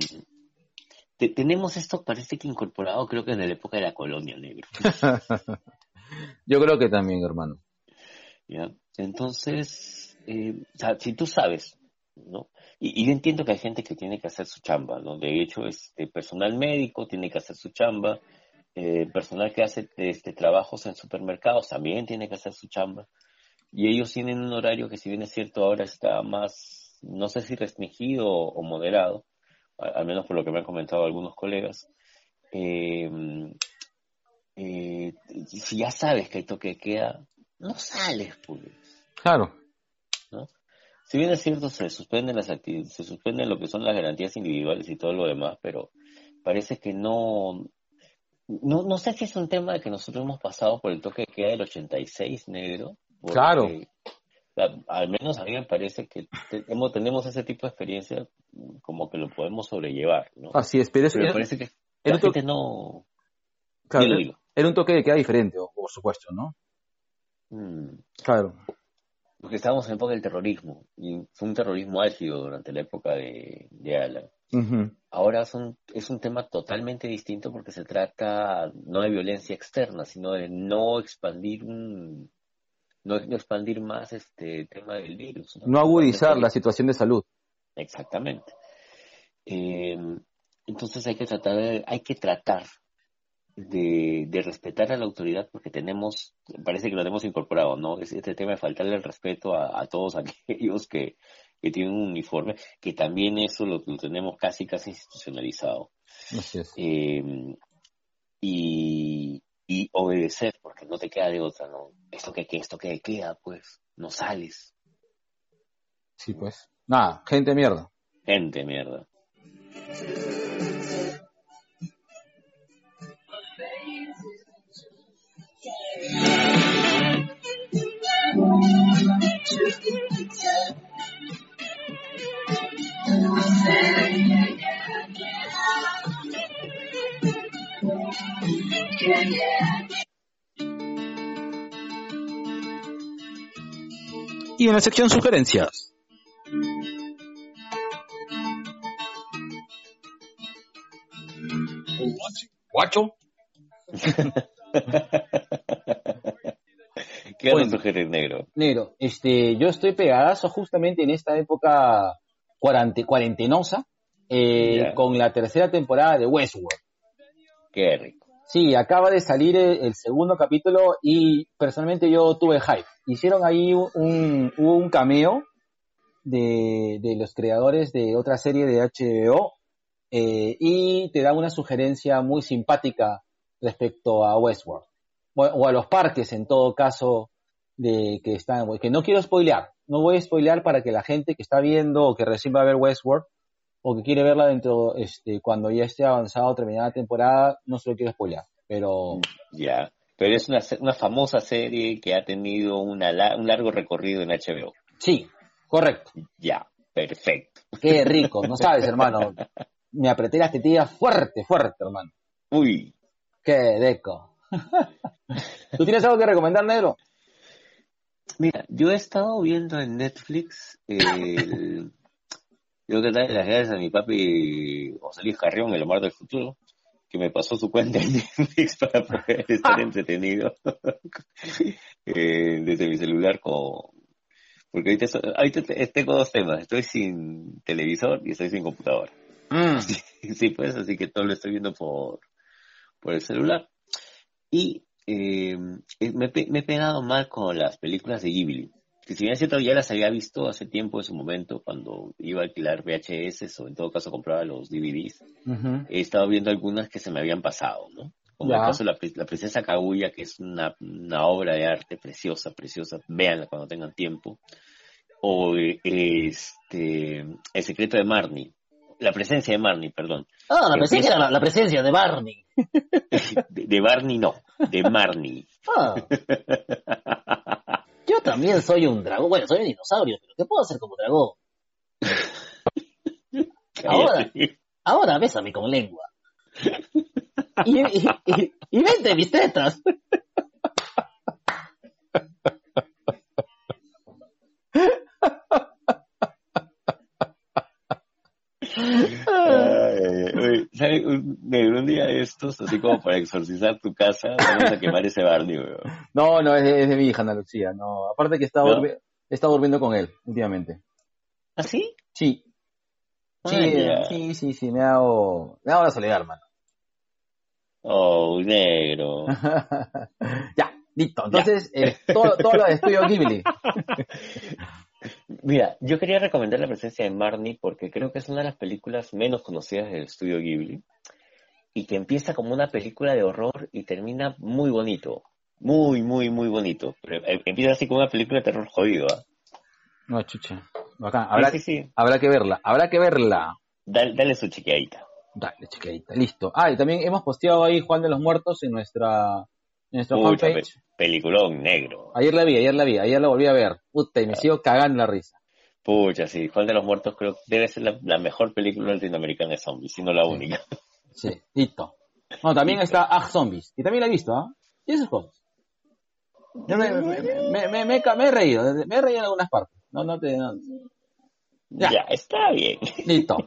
tenemos esto, parece que incorporado, creo que en la época de la colonia, negro. yo creo que también, hermano. ¿Ya? Entonces, eh, si tú sabes, ¿no? Y, yo entiendo que hay gente que tiene que hacer su chamba, ¿no? De hecho, este personal médico tiene que hacer su chamba, eh, personal que hace este, trabajos en supermercados también tiene que hacer su chamba. Y ellos tienen un horario que si bien es cierto ahora está más, no sé si restringido o, moderado, al menos por lo que me han comentado algunos colegas, eh, si ya sabes que hay toque queda, no sales, pues. Claro si bien es cierto, se suspenden las se suspenden lo que son las garantías individuales y todo lo demás, pero parece que no, no, no sé si es un tema de que nosotros hemos pasado por el toque que queda del 86 negro. Claro. al menos a mí me parece que tenemos ese tipo de experiencia como que lo podemos sobrellevar, ¿no? Así es, pero, me parece que la gente no... Claro, era un toque de queda diferente, por supuesto, ¿no? Mm. Claro porque estábamos en época del terrorismo, y fue un terrorismo álgido durante la época de, de Alan. Ahora son, es un tema totalmente distinto porque se trata no de violencia externa, sino de no expandir un, no, expandir más este tema del virus. No, agudizar la situación de salud. Exactamente. Eh, entonces hay que tratar, hay que tratar de, respetar a la autoridad porque tenemos, parece que lo hemos incorporado, ¿no? Es este tema de faltarle el respeto a, todos aquellos que, tienen un uniforme, que también eso lo, tenemos casi, casi institucionalizado. Em, y, y obedecer, porque no te queda de otra, ¿no? Esto que, esto que queda, pues, no sales. Sí, pues. Nada, gente mierda. Gente mierda. Y en la sección sugerencias. Guacho. ¿Qué Bueno. sugerir, negro? Negro, este, yo estoy pegadazo justamente en esta época cuarante, cuarentenosa eh, con la tercera temporada de Westworld. Sí, acaba de salir el, el segundo capítulo y personalmente yo tuve hype. Hicieron ahí un, hubo un cameo de, de los creadores de otra serie de HBO eh, y te da una sugerencia muy simpática respecto a Westworld. O, o a los parques en todo caso de que están, que no quiero spoilear, no voy a spoilear para que la gente que está viendo o que recién va a ver Westworld o que quiere verla dentro, este, cuando ya esté avanzado, terminada la temporada, no se lo quiero spoilear, pero Ya. Pero es una, una famosa serie que ha tenido una, un largo recorrido en HBO. sí, correcto. Ya. Perfecto. Qué rico, no sabes, hermano. Me apreté las tetillas fuerte, fuerte, hermano. Uy. Qué deco. ¿Tú tienes algo que recomendar, negro? Mira, yo he estado viendo en Netflix el... Yo que darle las gracias a mi papi José Luis Carrión, el Omar del Futuro, que me pasó su cuenta en Netflix para poder estar entretenido eh, desde mi celular con... Porque ahorita, te- tengo dos temas, estoy sin televisor y estoy sin computadora. Mm, Sí, pues, así que todo lo estoy viendo por, por el celular. Y eh, eh, me he pegado mal con las películas de Ghibli. Que si bien es cierto, ya las había visto hace tiempo en su momento, cuando iba a alquilar VHS o en todo caso compraba los DVDs. He estado viendo algunas que se me habían pasado, ¿no? Como el caso de la, la Princesa Kaguya, que es una, una obra de arte preciosa, preciosa. Véanla cuando tengan tiempo. O este, El secreto de Marnie. La presencia de Marnie, perdón. Ah, la presencia, empieza- la, la presencia de Barney. De, de Barney no, de Marnie. Ah. Yo también soy un dragón. Bueno, soy un dinosaurio, pero ¿qué puedo hacer como dragón? Ahora. Ahora bésame con lengua. Y, y, y, y vente mis tetas. Ay, ay, ay. Oye, ¿sabes? Un, negro, un día de estos, así como para exorcizar tu casa, vamos a quemar ese Barney, weón. No, no, es de, es de mi hija, Ana Lucía. No, aparte que está ¿No? durmi- estado durmiendo con él últimamente. ¿Ah, sí? Sí, sí, eh, sí, sí, sí, me ha dado, me ha dado la soledad, hermano. Oh, negro. ya, listo. Entonces, eh, todo, todo lo de Estudio Ghibli. Mira, yo quería recomendar la presencia de Marnie porque creo que es una de las películas menos conocidas del estudio Ghibli y que empieza como una película de horror y termina muy bonito. Muy, muy, muy bonito. Pero eh, empieza así como una película de terror jodido. ¿ah? No, chucha. Bacán. Habrá, Sí, sí, sí. habrá que verla, habrá que verla. Dale, dale su chequeadita. Dale, chiquitita, listo. Ah, y también hemos posteado ahí Juan de los Muertos en nuestra, en nuestra fanpage. Pe- peliculón negro. Ayer la vi, ayer la vi, ayer la volví a ver. Puta, y me sigo cagando la risa. Pucha, sí, Juan de los Muertos creo que debe ser la, la mejor película latinoamericana de zombies, si no la Sí. única. Sí, listo. No, también está Ah Zombies, y también la he visto, ¿ah? Y esas cosas. Yo me, he ca- me he reído, me he reído en algunas partes. No, no te... no. Ya. Ya, está bien. Listo.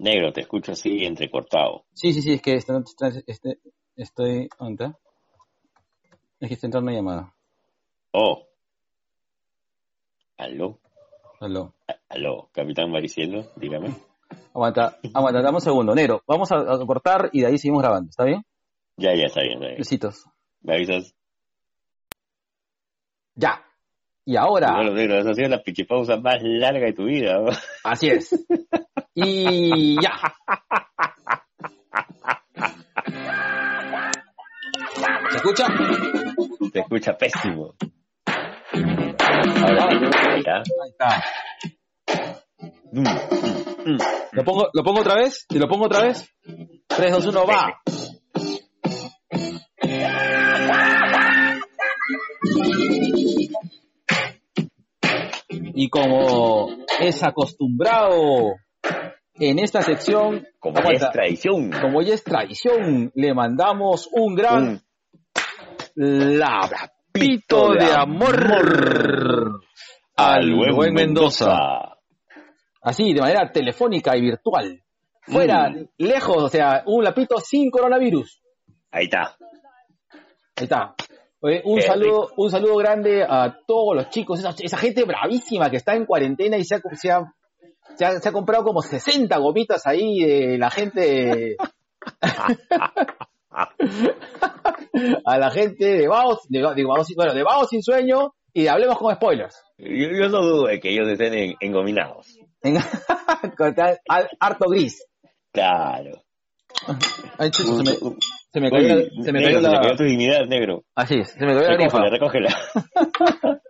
Negro, te escucho así entrecortado. Sí, sí, sí, es que este, este, estoy... ¿Dónde está? Es que está entrando una llamada. Oh. Aló, Aló. Aló, Capitán Maricielo, dígame. Aguanta, aguanta, dame un segundo. Negro, vamos a, a cortar y de ahí seguimos grabando, ¿está bien? Ya, ya, está bien, está bien. Besitos. Me avisas. Ya. Y ahora... Bueno, negro, esa ha sido la pichipausa más larga de tu vida. ¿no? Así es. Y ya. ¿Se escucha? Te escucha pésimo. Ahora. Ahí está. Mm, mm, mm. ¿Lo pongo, ¿Lo pongo otra vez? ¿Y lo pongo otra vez? 3, 2, 1, va. Y como es acostumbrado en esta sección, Como ya es tradición. como ya es tradición, le mandamos un gran Un lapito de amor al buen Mendoza. Así, de manera telefónica y virtual. Fuera, Mm. lejos, o sea, un lapito sin coronavirus. Ahí está. Ahí está. Oye, un Qué saludo, un saludo grande a todos los chicos, esa, esa gente bravísima que está en cuarentena y se ha, se ha, se ha- se ha comprado como 60 gomitas ahí de la gente, a la gente de Baos, de, de Baos- bueno, de Baos sin sueño y hablemos con spoilers. Yo, yo no dudo de que ellos estén en- engominados. En- con al- harto gris. Claro. Ay, chucho, se me, se me cayó, se me la, tu dignidad, negro. así es, se me cayó la grifa. Recógela, recógela.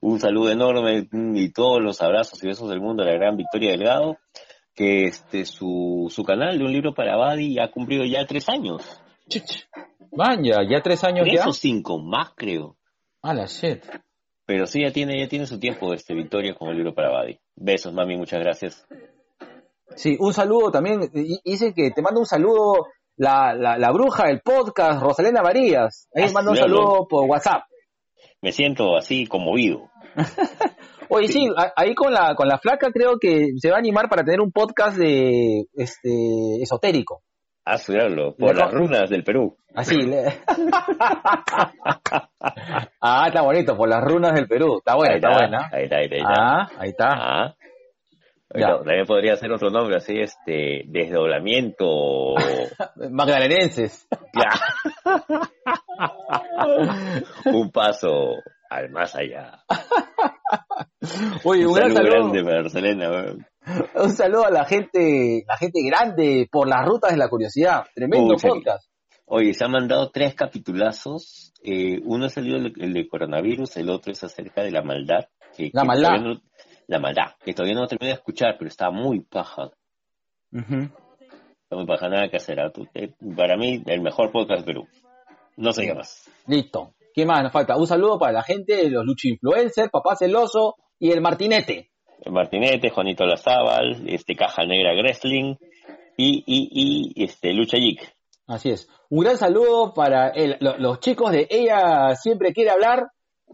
Un saludo enorme y todos los abrazos y besos del mundo a la gran Victoria Delgado, que este su, su canal de un libro para Badi ha cumplido ya tres años. Man, ya, tres años Tres ya. o cinco más, creo. A la shit. Pero sí, ya tiene, ya tiene su tiempo este Victoria con el libro para Badi. Besos, mami, muchas gracias. Sí, un saludo también. y- Dice que te manda un saludo la, la, la bruja del podcast, Rosalena Varías. Ahí Ah, manda un saludo por WhatsApp. Me siento así conmovido. Oye, sí, ahí con la, con la flaca creo que se va a animar para tener un podcast de este esotérico. A estudiarlo, por Le- las runas del Perú. Así. le- ah, está bonito, por las runas del Perú. Está buena, Ahí está buena. Ahí está, ahí está. Ah, ahí está. Ah. También podría ser otro nombre así, este, desdoblamiento. Magdalenenses. Ya. Un paso al más allá. Oye, un, Un gran saludo grande para Barcelona. weón. Un saludo a la gente, la gente grande por las rutas de la curiosidad. Tremendo Pucha, podcast. Oye, se han mandado tres capitulazos. Eh, uno es el de, el de coronavirus, el otro es acerca de la maldad. que- La que maldad. no- la maldad, que todavía no terminé de escuchar, pero está muy paja. Está muy paja, nada que hacer. eh, Para mí, el mejor podcast de Perú. No sé qué más. Listo. ¿Qué más nos falta? Un saludo para la gente de los Lucho Influencers, Papá Celoso y el Martinete. Martinete, Juanito Lazábal, este Caja Negra Wrestling y, y, y este Lucha Geek. Así es. Un gran saludo para el- lo- los chicos de Ella Siempre Quiere Hablar.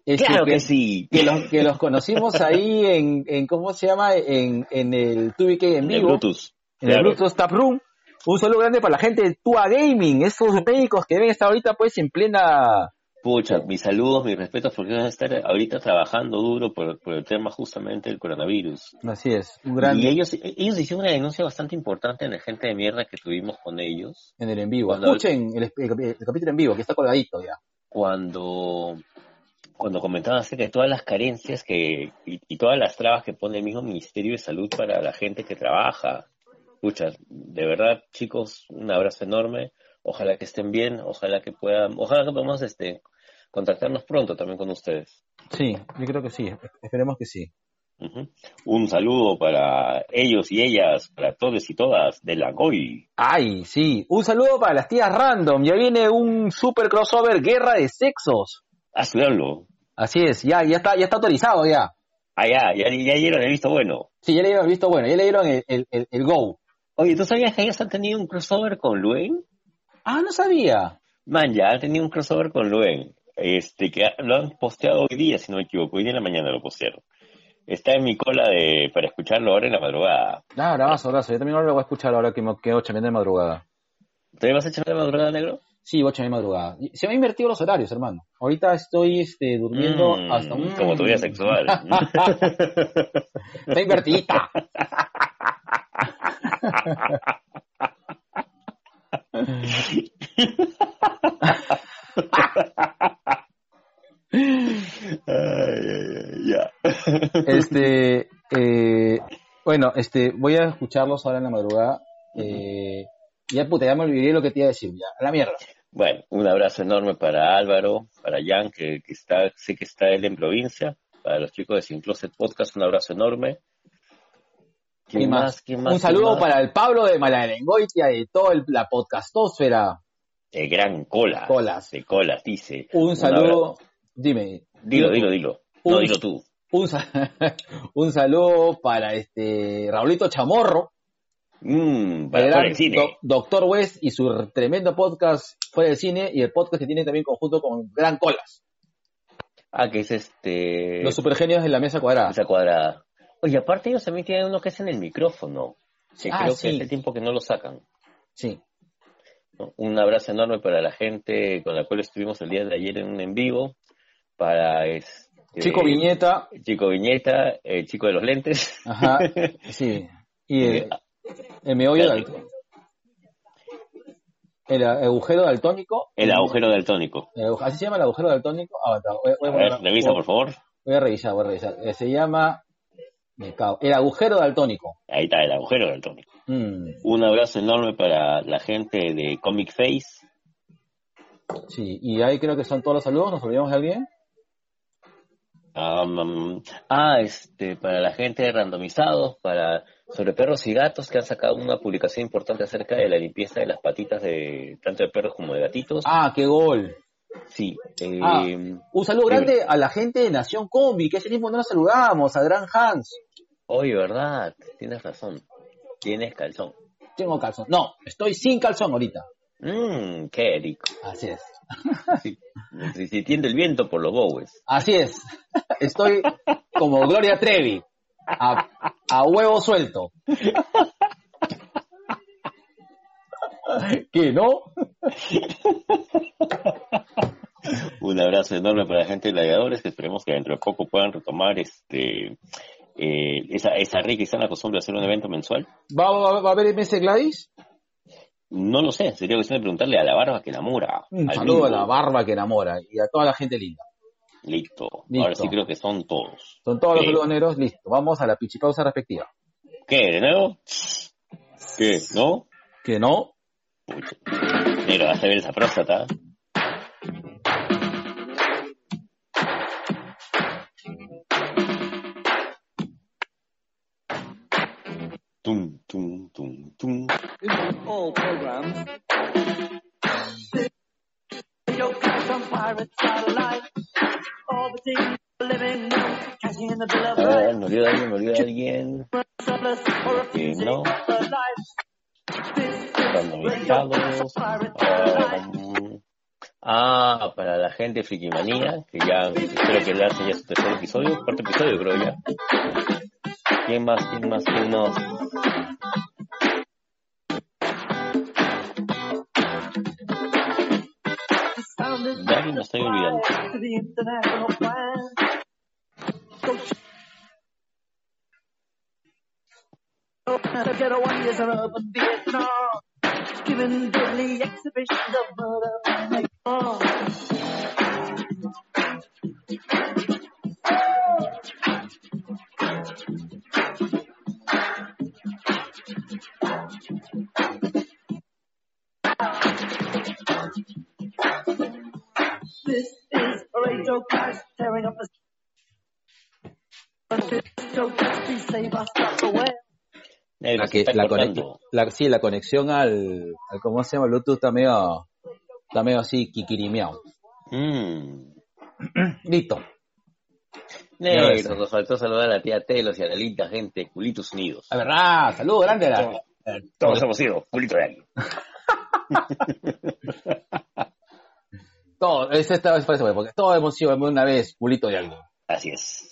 Este, Claro que sí. que los, que los conocimos ahí en, en ¿cómo se llama? En, en el 2BK en El vivo. Bluetooth. en el. Bluetooth Tap Room. Un saludo grande para la gente de Tua Gaming, esos médicos que deben estar ahorita pues en plena... Pucha, mis saludos, mis respetos, porque van a estar ahorita trabajando duro por, por el tema justamente del coronavirus. Así es, un gran Y ellos, ellos hicieron una denuncia bastante importante en el gente de mierda que tuvimos con ellos en el en vivo. Escuchen el, el- el capítulo en vivo, que está colgadito ya. cuando, cuando comentaban acerca de todas las carencias que, y, y todas las trabas que pone el mismo Ministerio de Salud para la gente que trabaja. Pucha, de verdad, chicos, un abrazo enorme. Ojalá que estén bien, ojalá que puedan, ojalá que podamos este, contactarnos pronto también con ustedes. Sí, yo creo que sí, esperemos que sí. Un saludo para ellos y ellas, para todos y todas de la GOI. Ay, sí. Un saludo para las tías random. Ya viene un super crossover Guerra de Sexos. Estudiarlo. Así es, ya, ya está, ya está autorizado ya. Ah, ya, ya, ya dieron el visto bueno. Sí, ya le dieron visto bueno, ya le dieron el, el, el, el go. Oye, ¿tú sabías que ellos han tenido un crossover con Luen? Ah, no sabía. Man, ya han tenido un crossover con Luen. Este, que lo han posteado hoy día, si no me equivoco. Hoy día en la mañana lo postearon. Está en mi cola de, para escucharlo ahora en la madrugada. Ah, bravazo, bravazo. Yo también ahora lo voy a escuchar ahora que me quedo chambeando de madrugada. ¿Todavía vas a echar de madrugada, negro? Sí, voy a chambear de madrugada. Se me han invertido los horarios, hermano. Ahorita estoy este, durmiendo Mm, hasta... Como tu vida sexual. Está invertidita. Este, eh, bueno, este, voy a escucharlos ahora en la madrugada. Eh, ya puta, ya me olvidé lo que te iba a decir, ya, a la mierda. Bueno, un abrazo enorme para Álvaro, para Jan, que, que está, sé que está él en provincia, para los chicos de Sin Closet Podcast, un abrazo enorme. ¿Quién ¿Qué más? Un ¿Quién saludo más? para el Pablo de Malarengoitia de toda la podcastósfera. El gran Colas. Colas. De Colas, dice. Un saludo, dime. Dilo, dilo, dilo. No, dilo tú. Un, un saludo para este Raulito Chamorro, Mmm, para el fuera del cine. Do- Doctor West y su tremendo podcast fuera del cine y el podcast que tiene también conjunto con Gran Colas, Ah, que es este... los supergenios de la mesa cuadrada. Esa cuadrada. Oye, aparte ellos también tienen uno que es en el micrófono. Que Ah, creo sí. que hace tiempo que no lo sacan. Sí. Un abrazo enorme para la gente con la cual estuvimos el día de ayer en un en vivo. Para este, Chico Viñeta, Chico Viñeta, el chico de los lentes. ajá, sí. Y el, el meollo del, el agujero daltónico. El agujero daltónico. ¿Así se llama el agujero daltónico? Ah, revisa, por favor. Voy a revisar, voy a revisar. Eh, Se llama me cago, el agujero daltónico. Ahí está, el agujero daltónico. Mm, Un abrazo enorme para la gente de Comic Face. sí, y ahí creo que son todos los saludos. ¿Nos olvidamos de alguien? Am, ah, este, para la gente de randomizados, para sobre perros y gatos que han sacado una publicación importante acerca de la limpieza de las patitas de tanto de perros como de gatitos. Ah, qué gol. Sí. eh, Ah. Un saludo grande a la gente de Nación Combi, que ese mismo no nos saludamos, a Gran Hans. Oye, verdad, tienes razón. Tienes calzón. Tengo calzón. No, estoy sin calzón ahorita. Mmm, qué rico. Así es. Sí. Tiende el viento por los bowes. Así es. Estoy como Gloria Trevi. A, a huevo suelto. ¿Qué no? Un abrazo enorme para la gente de gladiadores, que esperemos que dentro de poco puedan retomar este eh, esa, esa rica y sana costumbre de hacer un evento mensual. ¿Va, va, va a haber MS Gladys? No lo sé, sería cuestión de preguntarle a la barba que enamora. Un al saludo a la barba que enamora y a toda la gente linda. Listo. Listo. Ahora sí creo que son todos. Son todos los negros, listo. Vamos a la pichipausa respectiva. ¿Qué? ¿De nuevo? ¿Qué? ¿No? ¿Que no? Mira, vas a ver esa próstata. Tum, tum, tum, tum. all programs. Your crash on pirate satellite. A ver, me olvidó de alguien, me olvidó de alguien. Few no. Randomizados. satellite. Um, ah, para la gente de Frikimanía, que ya espero que lance ya su tercer episodio, cuarto episodio creo ya. ¿Quién más? ¿Quién más? ¿Quién más? Sounded De alguien me estoy olvidando. to the international plan. Go Oh, the ghetto warriors of urban Vietnam, giving deadly exhibitions of murder and make harm. This is Radio tearing up the La que, la cortando. conex- la- sí, la conexión al, al, ¿cómo se llama? Bluetooth está medio, está medio así, kikirimiao. Mm. Listo. Negro, nos faltó saludar a la tía Telos y a la linda gente de Culitos Unidos. La verdad, saludo grande a la, Todos hemos sido culito de alguien. todo, ese está, es por eso, porque todos hemos sido una vez culito de algo. Así es.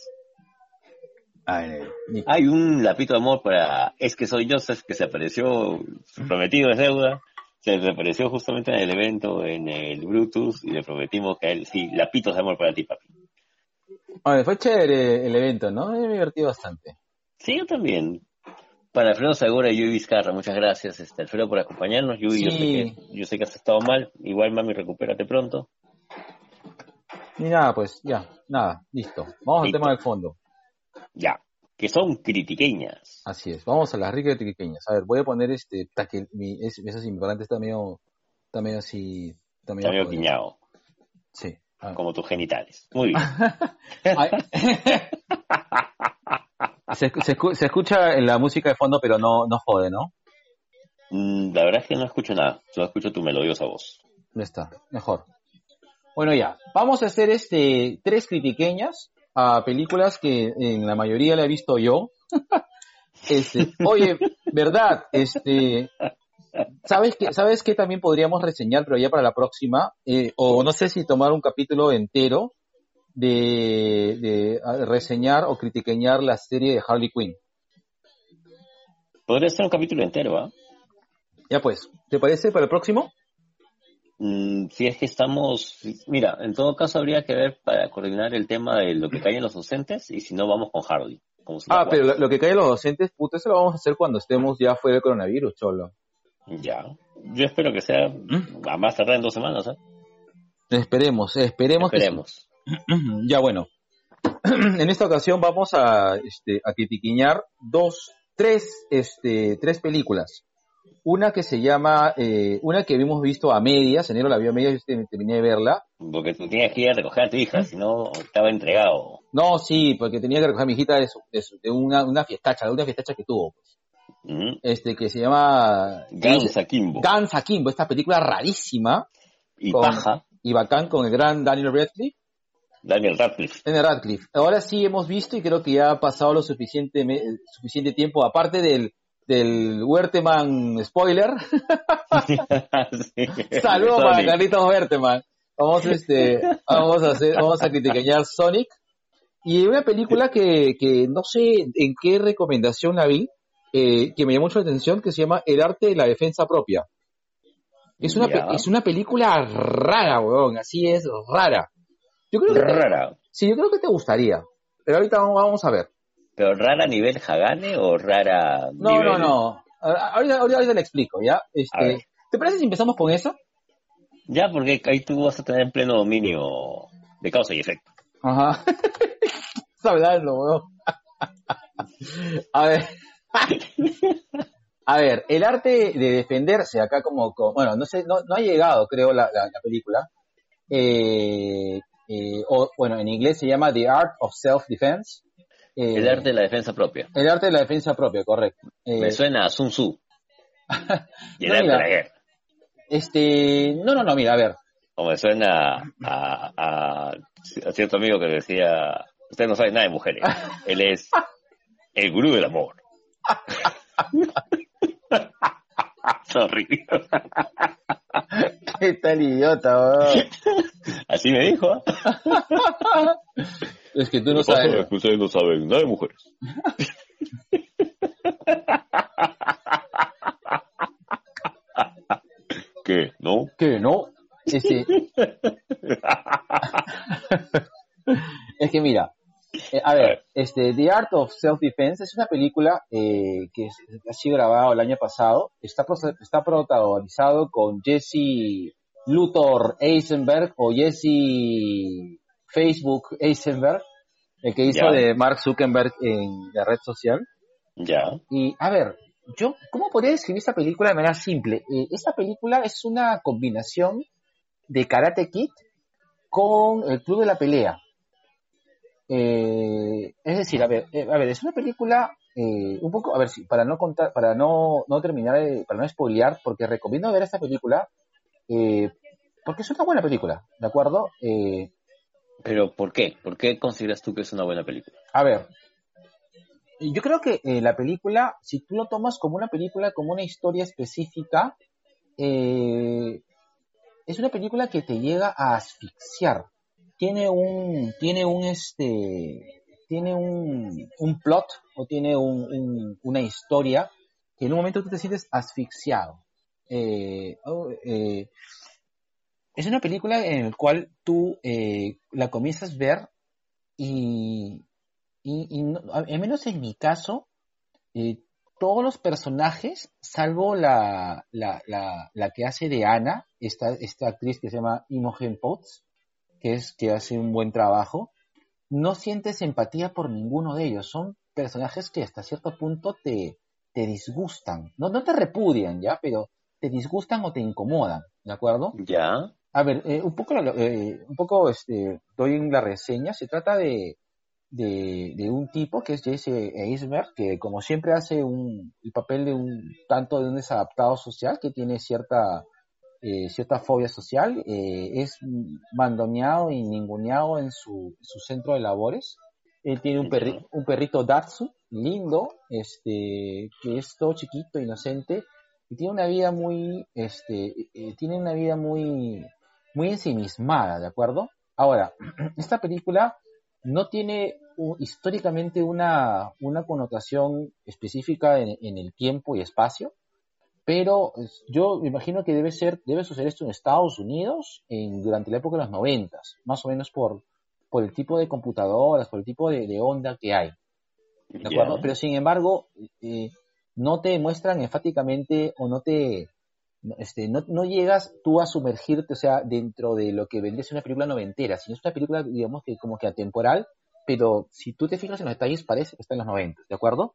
Ay, listo. Hay un lapito de amor para Es que soy Joseph que se apareció, su prometido es deuda, se apareció justamente en el evento en el Bluetooth y le prometimos que a él, sí, lapitos de amor para ti, papi. Oye, fue chévere el evento, ¿no? Me divertí bastante. Sí, yo también. Para Alfredo Segura y Yui Vizcarra, muchas gracias, este, Alfredo, por acompañarnos. Yui, yo, sé Sí. que, yo sé que has estado mal. Igual, mami, recupérate pronto. Y nada, pues, ya, nada, listo. Vamos Listo. al tema del fondo. Ya. Que son critiqueñas. Así es, vamos a las ricas y pequeñas. A ver, voy a poner este, ta que mi, es, eso sí, mi parlante está medio, está medio así, está medio Está medio quiñado, Sí. como tus genitales. Muy bien. Ay. se, se escu- se escucha en la música de fondo, pero no, no jode, ¿no? Mm, La verdad es que no escucho nada, solo escucho tu melodiosa voz. Ya está, mejor. Bueno, ya. Vamos a hacer este tres critiqueñas a películas que en la mayoría la he visto yo. Este, oye, verdad, este, ¿sabes que sabes qué también podríamos reseñar, pero ya para la próxima? Eh, o no sé si tomar un capítulo entero de, de reseñar o critiqueñar la serie de Harley Quinn. Podría ser un capítulo entero, ¿ah? Ya pues, ¿te parece para el próximo? Mm, si es que estamos, mira, en todo caso habría que ver para coordinar el tema de lo que cae en los docentes y si no vamos con Harley. como si Ah, pero lo, lo que cae en los docentes, puta, eso lo vamos a hacer cuando estemos ya fuera del coronavirus, cholo. Ya. Yo espero que sea ¿Mm? a más tardar en dos semanas, ¿eh? Esperemos, esperemos. Esperemos. ya bueno. en esta ocasión vamos a, este, a critiquiñar dos, tres, este, tres películas. Una que se llama, eh, una que habíamos visto a medias, enero la vio a medias, yo este- terminé de verla. Porque tú tienes que ir a recoger a tu hija, si no estaba entregado. No, sí, porque tenía que recoger a mi hijita de, su- de, su- de una, una fiestacha, de una fiestacha que tuvo, Mm. este, que se llama Guns Akimbo. Guns Akimbo, esta película rarísima Y con- Paja, y bacán con el gran Daniel Radcliffe. Daniel Radcliffe. Daniel Radcliffe. Ahora sí hemos visto y creo que ya ha pasado lo suficiente, suficiente tiempo, aparte del, del Huerteman spoiler. Sí. Saludos para. Carlitos Huerteman. Vamos, este, vamos a hacer, vamos a criticar Sonic. Y una película que, que no sé en qué recomendación la vi, eh, que me llamó mucho la atención, que se llama El arte de la defensa propia. Es una, pe- es una película rara, weón, así es, rara. Yo creo que, Rara. sí, yo creo que te gustaría. Pero ahorita vamos, a ver. ¿Pero rara a nivel Hagane o rara No, nivel... no, no. Ahorita, ahorita, ahorita le explico, ¿ya? Este. ¿Te parece si empezamos con esa? Ya, porque ahí tú vas a tener pleno dominio de causa y efecto. Ajá. Estás hablando, weón. A ver. A ver, el arte de defenderse acá como, como- bueno, no sé, no, no ha llegado, creo, la, la, la película. Eh, eh, o, bueno, en inglés se llama The Art of Self-Defense. Eh, El arte de la defensa propia. el arte de la defensa propia, correcto. Eh, Me suena a Sun Tzu. Y el No, arte mira. de la guerra. este, no, no, no, mira, a ver. O me suena a, a, a cierto amigo que decía, usted no sabe nada de mujeres. Él es el gurú del amor. Sorry. ¿Qué tal idiota, weón? Así me dijo. ¿ah? Es que tú no sabes. es que ustedes no saben nada de mujeres. ¿Qué? ¿No? que no. Este, es que mira, eh, a ver, este, The Art of Self-Defense es una película eh, que ha sido grabada el año pasado. Está, está protagonizado con Jesse Luthor Eisenberg o Jesse Facebook Eisenberg, el que hizo de Mark Zuckerberg en la red social. Ya. Y a ver, yo, ¿cómo podría describir esta película de manera simple? Eh, esta película es una combinación de Karate Kid con el Club de la Pelea. Eh, es decir, a ver, eh, a ver, es una película eh, un poco, a ver, si para no contar, para no, no terminar, de- para no spoilear, porque recomiendo ver esta película, eh, porque es una buena película, ¿de acuerdo? Eh, Pero ¿por qué? ¿Por qué consideras tú que es una buena película? A ver, yo creo que eh, la película, si tú lo tomas como una película, como una historia específica, eh, es una película que te llega a asfixiar. Tiene un, tiene un este, tiene un, un plot o tiene un- un- una historia que en un momento tú te sientes asfixiado. Eh, oh, eh, es una película en la cual tú eh, la comienzas a ver y, y, y al menos en mi caso, todos los personajes, salvo la, la, la, la que hace de Ana, esta, esta actriz que se llama Imogen Potts, que es que hace un buen trabajo, no sientes empatía por ninguno de ellos. Son personajes que hasta cierto punto te, te disgustan. No, no te repudian, ¿ya? Pero te disgustan o te incomodan, ¿de acuerdo? Ya. A ver, eh, un poco, eh, un poco este, doy en la reseña. Se trata de, de, de un tipo que es Jesse Eisberg, que como siempre hace un, el papel de un tanto de un desadaptado social que tiene cierta eh, cierta fobia social, eh, es mandoneado y ninguneado en su, su centro de labores. Él tiene un, perri- un perrito Datsu, lindo, este, que es todo chiquito, inocente, y tiene una vida muy, este, eh, tiene una vida muy, muy ensimismada, ¿de acuerdo? Ahora, esta película no tiene históricamente una, una connotación específica en, en el tiempo y espacio, pero yo me imagino que debe ser, debe suceder esto en Estados Unidos en, durante la época de los noventas, más o menos por, por el tipo de computadoras, por el tipo de, de onda que hay. ¿De acuerdo? Pero sin embargo, eh, no te muestran enfáticamente o no te, este, no, no llegas tú a sumergirte, o sea, dentro de lo que vendría a ser una película noventera, sino es una película, digamos, que como que atemporal, pero si tú te fijas en los detalles parece que está en los 90, ¿de acuerdo?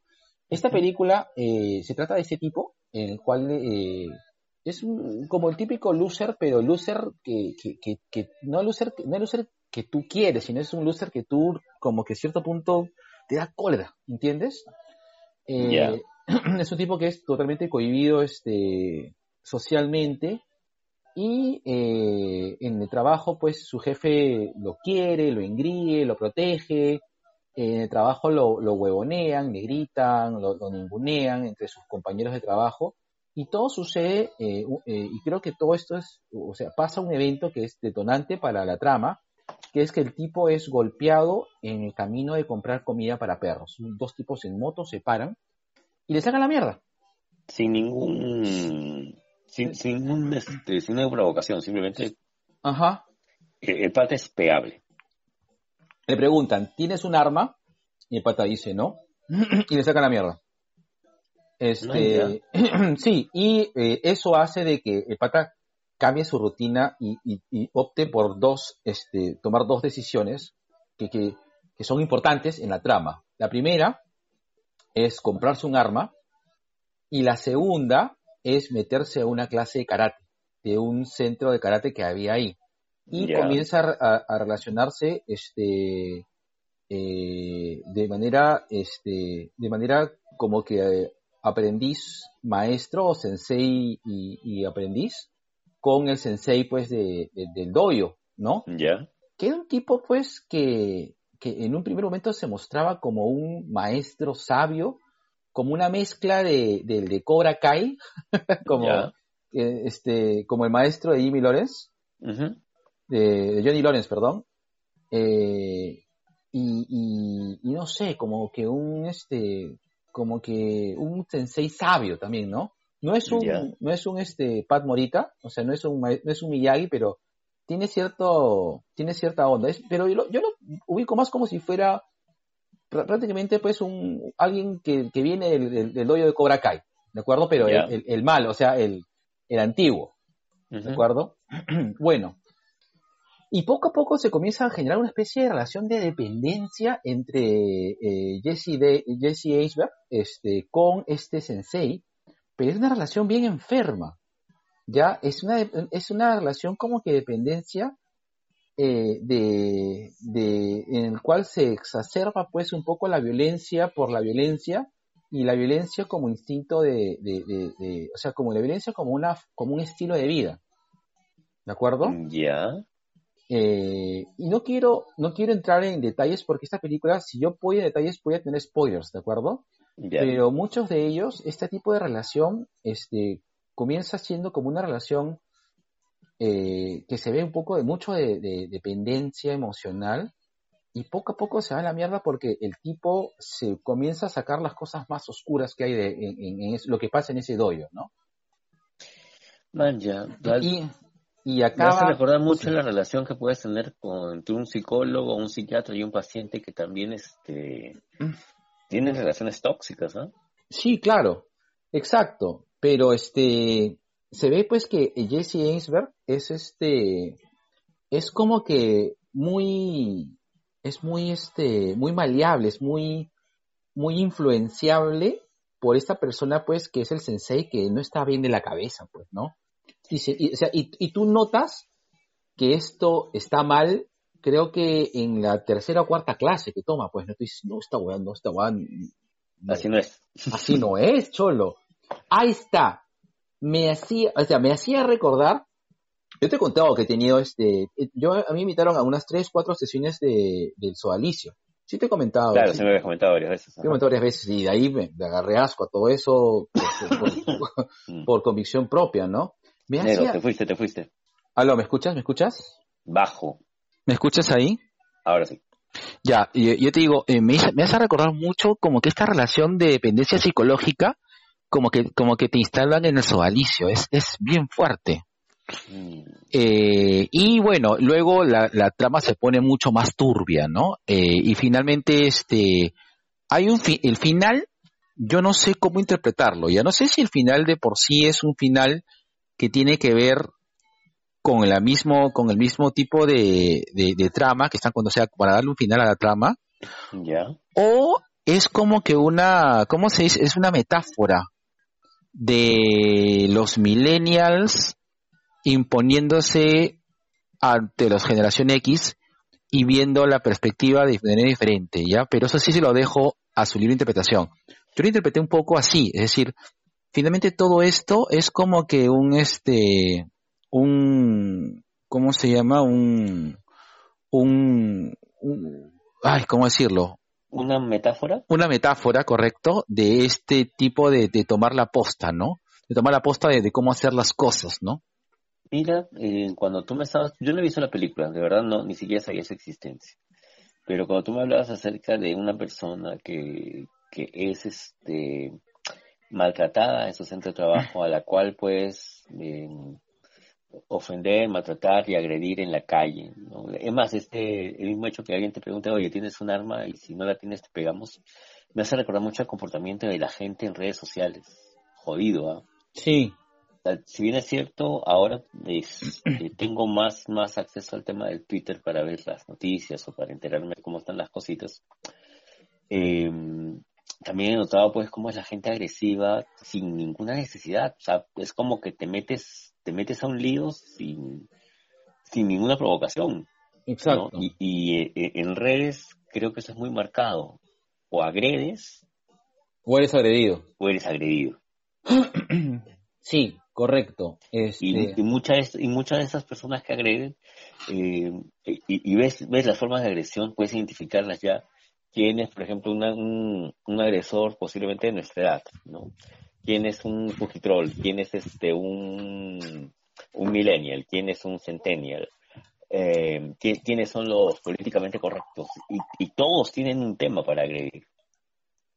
Esta película eh, se trata de ese tipo, en el cual eh, es un- como el típico loser, pero loser que, que, que, que- no loser, no loser que tú quieres, sino es un loser que tú como que a cierto punto te da cólera, ¿entiendes? Eh. Es un tipo que es totalmente cohibido este, socialmente y eh, en el trabajo pues su jefe lo quiere, lo engríe, lo protege, en el trabajo lo, lo huevonean, le gritan, lo, lo ningunean entre sus compañeros de trabajo y todo sucede, eh, eh, y creo que todo esto es, o sea, pasa un evento que es detonante para la trama, que es que el tipo es golpeado en el camino de comprar comida para perros. Dos tipos en moto se paran y le sacan la mierda. Sin ningún. Sin, sin, ningún, este, sin ninguna provocación, simplemente Ajá. el, el pata es pegable. Le preguntan, ¿tienes un arma? Y el pata dice, no. y le sacan la mierda. Este, sí, y eh, eso hace de que el pata cambie su rutina y, y- y opte por dos, este, tomar dos decisiones que, que, que son importantes en la trama. La primera es comprarse un arma y la segunda es meterse a una clase de karate, de un centro de karate que había ahí. Y comienza a, relacionarse este, eh, de manera, este, de manera como que eh, aprendiz, maestro, o sensei y, y aprendiz, con el sensei pues de, de- del doyo, ¿no? ¿Ya? que era un tipo pues que, que en un primer momento se mostraba como un maestro sabio, como una mezcla de, del de Cobra Kai, como, eh, este, como el maestro de Jimmy Lawrence, de, de Johnny Lawrence, perdón, eh, y, y, y no sé, como que un este, como que un sensei sabio también, ¿no? No es un, no es un este Pat Morita, o sea, no es un no es un Miyagi, pero tiene cierto, tiene cierta onda. Es- pero yo lo, yo lo ubico más como si fuera pr- prácticamente pues un alguien que, que viene del, del, del dojo de Cobra Kai, ¿de acuerdo? Pero el, el, el malo, o sea, el, el antiguo. ¿de acuerdo? bueno, y poco a poco se comienza a generar una especie de relación de dependencia entre eh, Jesse, de, Jesse Eisenberg este, con este sensei, pero es una relación bien enferma, ¿ya? Es una, es una relación como que dependencia eh, de, en el cual se exacerba pues un poco la violencia por la violencia y la violencia como instinto de- de- o sea, como la violencia como una, como un estilo de vida, ¿de acuerdo? Ya. Eh, y no quiero, no quiero entrar en detalles porque esta película, si yo voy a detalles, voy a tener spoilers, ¿de acuerdo? Pero muchos de ellos, este tipo de relación, este, comienza siendo como una relación eh, que se ve un poco de mucho de, de dependencia emocional y poco a poco se va a la mierda porque el tipo se comienza a sacar las cosas más oscuras que hay de, en, en- en es- lo que pasa en ese doyo, ¿no? Man, ya. Ya- Y, y Me hace recordar mucho la relación que puedes tener con, entre un psicólogo, un psiquiatra y un paciente que también este, tienen relaciones tóxicas, ¿no? Sí, claro, exacto. Pero este se ve pues que Jesse Einsberg es este es como que muy es muy este muy maleable, es muy muy influenciable por esta persona pues que es el sensei que no está bien de la cabeza, pues, ¿no? Y, se- y, o sea, y, y tú notas que esto está mal, creo que en la tercera o cuarta clase que toma, pues no tú dices, no, esta weá, no, esta weá, no, Así no es. Así no es, cholo. Ahí está. Me hacía, o sea, me hacía recordar Yo te he contado que he tenido este, yo a mí me invitaron a unas tres, cuatro sesiones de, del Soalicio. Sí te he comentado. Claro, sí. se me había comentado varias veces. Te he comentado varias veces y de ahí me, me agarré asco a todo eso por, por- Mm. por convicción propia, ¿no? Me Nero, hacía... te fuiste, te fuiste. Aló, ¿me escuchas? ¿Me escuchas? Bajo. ¿Me escuchas ahí? Ahora sí. Ya, y- yo te digo, eh, me, hizo- me hace recordar mucho como que esta relación de dependencia psicológica, como que, como que te instalan en el sodalicio, es, es bien fuerte. Mm, Eh, y bueno, luego la, la trama se pone mucho más turbia, ¿no? Eh, y finalmente, este, hay un fi- el final, yo no sé cómo interpretarlo, ya no sé si el final de por sí es un final que tiene que ver con la mismo, con el mismo tipo de, de, de trama que están cuando sea para darle un final a la trama, o es como que una, ¿cómo se dice? Es una metáfora de los millennials imponiéndose ante los generación X y viendo la perspectiva de manera diferente, ¿ya? Pero eso sí se lo dejo a su libre interpretación. Yo lo interpreté un poco así, es decir, finalmente todo esto es como que un, este, un, ¿cómo se llama? Un, un, un- ay, ¿cómo decirlo? Una metáfora. una metáfora, correcto, de este tipo de, de tomar la posta, ¿no? De tomar la posta de, de cómo hacer las cosas, ¿no? Mira, eh, cuando tú me estabas, yo no he visto la película, de verdad no, ni siquiera sabía su existencia. Pero cuando tú me hablabas acerca de una persona que, que es este maltratada en su centro de trabajo, a la cual puedes eh, ofender, maltratar y agredir en la calle. ¿no? Es más, este, el mismo hecho que alguien te pregunte, oye, ¿tienes un arma? Y si no la tienes, te pegamos. Me hace recordar mucho el comportamiento de la gente en redes sociales. Jodido, ¿ah? Sí. Si bien es cierto, ahora es- eh, tengo más, más acceso al tema del Twitter para ver las noticias o para enterarme de cómo están las cositas. eh, también he notado pues cómo es la gente agresiva sin ninguna necesidad. O sea, es como que te metes, te metes a un lío sin, sin ninguna provocación. ¿no? Exacto. Y, y, eh, eh, en redes creo que eso es muy marcado. O agredes O eres agredido. o eres agredido. Sí, correcto. Este, Y, y muchas y muchas de esas personas que agreden eh, y, y ves ves las formas de agresión puedes identificarlas ya quién es por ejemplo una- un, un agresor posiblemente de nuestra edad no quién es un fujitrol quién es este un un millennial quién es un centennial eh, qui- quiénes son los políticamente correctos y, y todos tienen un tema para agredir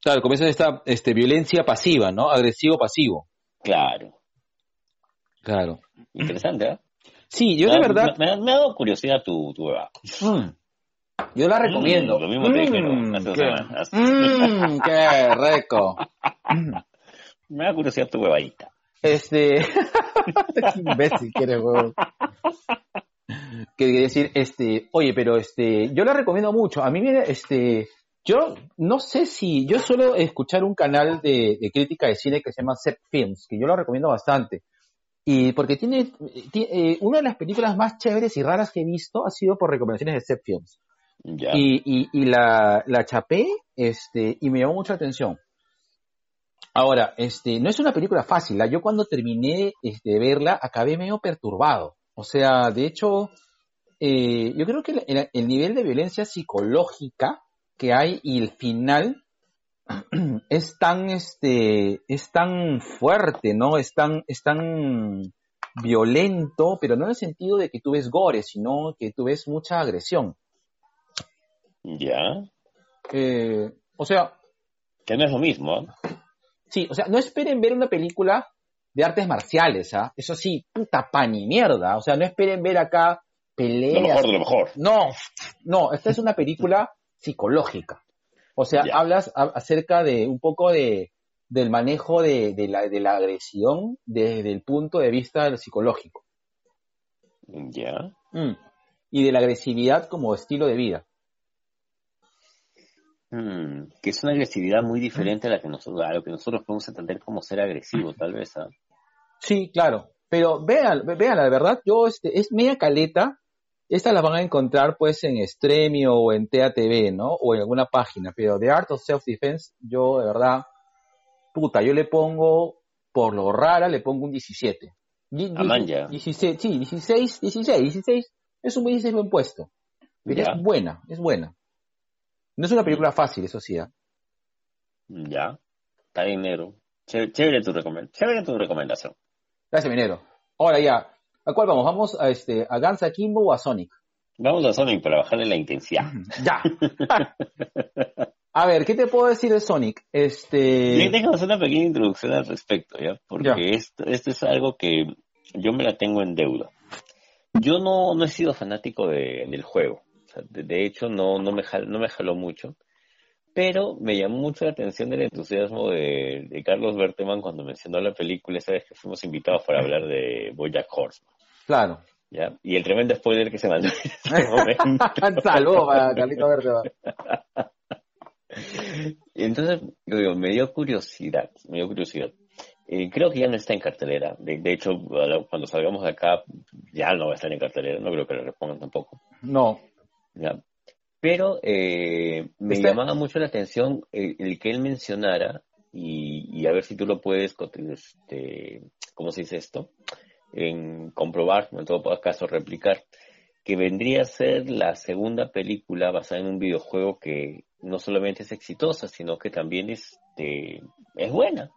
claro, comienza esta este, violencia pasiva, ¿no? Agresivo-pasivo. claro Claro. interesante ¿eh? Sí, yo me, de verdad, me, ha- me ha dado curiosidad tu tu hueva. mm, yo la recomiendo. Mm, lo mismo te dije, ¿no? Mm, Hace dos qué, semanas. mm, qué rico. Me da curiosidad tu huevadita. Este, qué imbécil que eres, huevón. Quería decir, este, oye, pero este, yo la recomiendo mucho. A mí, mira, este, yo no sé si, yo suelo escuchar un canal de, de crítica de cine que se llama Sep Films, que yo lo recomiendo bastante. Y porque tiene, ti- eh, una de las películas más chéveres y raras que he visto ha sido por recomendaciones de Sep Films. Y, la, la chapé, este, y me llamó mucha atención. Ahora, este, no es una película fácil. ¿ah? Yo cuando terminé este, de verla, acabé medio perturbado. O sea, de hecho, eh, yo creo que el- el nivel de violencia psicológica que hay y el final es tan, este, es tan fuerte, ¿no? Es tan, es tan violento, pero no en el sentido de que tú ves gore, sino que tú ves mucha agresión. Ya. Eh, o sea, Que no es lo mismo, ¿ah? sí, o sea, no esperen ver una película de artes marciales, ¿ah? Eso sí, puta pan y mierda. O sea, no esperen ver acá Lo peleas. mejor de lo mejor. No, no, esta es una película psicológica. O sea, Ya. hablas a- acerca de un poco de del manejo de, de la, de la agresión desde el punto de vista psicológico Ya. Mm. y de la agresividad como estilo de vida. Mm, que es una agresividad muy diferente a la que nosotros, a lo que nosotros podemos entender como ser agresivo, tal vez, ¿ah? Sí, claro. Pero vean, vean, la verdad, yo, este, es media caleta. Estas las van a encontrar, pues, en Stremio o en TATV, ¿no? O en alguna página. Pero The Art of Self-Defense, yo, de verdad, puta, yo le pongo, por lo rara, le pongo un 17. Di- Ah, di- man, ya. 16, sí, 16, 16, 16. Es un 16 buen puesto. Pero Ya. es buena, es buena. No es una película fácil, eso sí. ¿ah? Ya. Está bien, negro. Chévere, chévere tu, recomen- chévere tu recomendación. Gracias, Minero. Ahora ya, ¿a cuál vamos? ¿Vamos a, este, a Guns Akimbo o a Sonic? Vamos a Sonic para bajarle la intensidad. Ya. a ver, ¿qué te puedo decir de Sonic? Este... Déjame hacer una pequeña introducción al respecto, ¿ya? Porque Ya. Esto, esto es algo que yo me la tengo en deuda. Yo no, no he sido fanático de- del juego. Sea, de, de hecho, no, no, me jal- no me jaló mucho. Pero me llamó mucho la atención el entusiasmo de, de Carlos Berteman cuando mencionó la película esa vez que fuimos invitados para hablar de Bojack Horseman. Claro. ¿ya? Y el tremendo spoiler que se mandó en momento. Saludos para Carlito. Y entonces, yo digo, me dio curiosidad, me dio curiosidad. Eh, creo que ya no está en cartelera. De, de hecho, cuando salgamos de acá, ya no va a estar en cartelera. No creo que la repongan tampoco. No. ¿Ya? Pero eh, me Está- llamaba mucho la atención el, el que él mencionara, y, y a ver si tú lo puedes, este, ¿cómo se dice esto? En comprobar, en todo caso replicar, que vendría a ser la segunda película basada en un videojuego que no solamente es exitosa, sino que también este, es buena.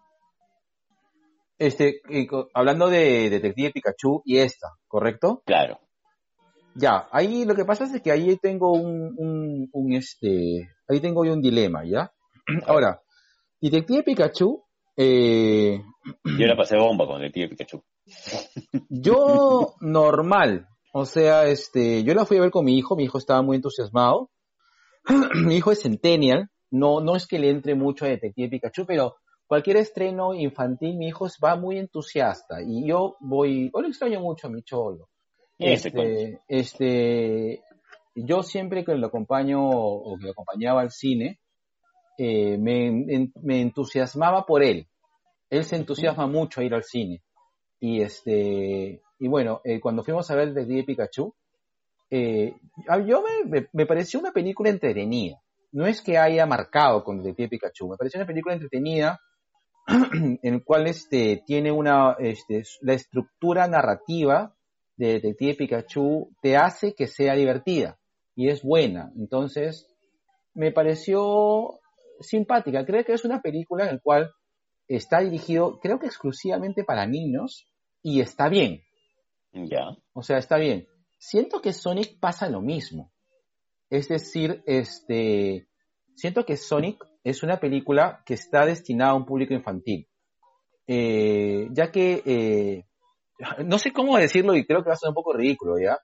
Este, eh, hablando de Detective Pikachu y esta, ¿correcto? Claro. Ya, ahí lo que pasa es que ahí tengo un, un, un, este, ahí tengo yo un dilema, ¿ya? Ahora, Detective Pikachu, eh, Yo la pasé bomba con tío Pikachu. yo normal, o sea, este, yo la fui a ver con mi hijo, mi hijo estaba muy entusiasmado, mi hijo es centennial, no, no es que le entre mucho a Detective Pikachu, pero cualquier estreno infantil, mi hijo va muy entusiasta y yo voy, yo lo extraño mucho a mi cholo. Este, este, yo siempre que lo acompaño o que lo acompañaba al cine, eh, me, me entusiasmaba por él. Él se entusiasma mucho a ir al cine. Y este, y bueno, eh, cuando fuimos a ver Detective Pikachu, eh, yo me, me, me pareció una película entretenida. No es que haya marcado con Detective Pikachu, me pareció una película entretenida en el cual este, tiene una, este, la estructura narrativa de Detective Pikachu te hace que sea divertida y es buena. Entonces, me pareció simpática. Creo que es una película en la cual está dirigido, creo que exclusivamente para niños y está bien. Ya. O sea, está bien. Siento que Sonic pasa lo mismo. Es decir, este, siento que Sonic es una película que está destinada a un público infantil. Eh, ya que, eh, no sé cómo decirlo y creo que va a ser un poco ridículo, ¿ya?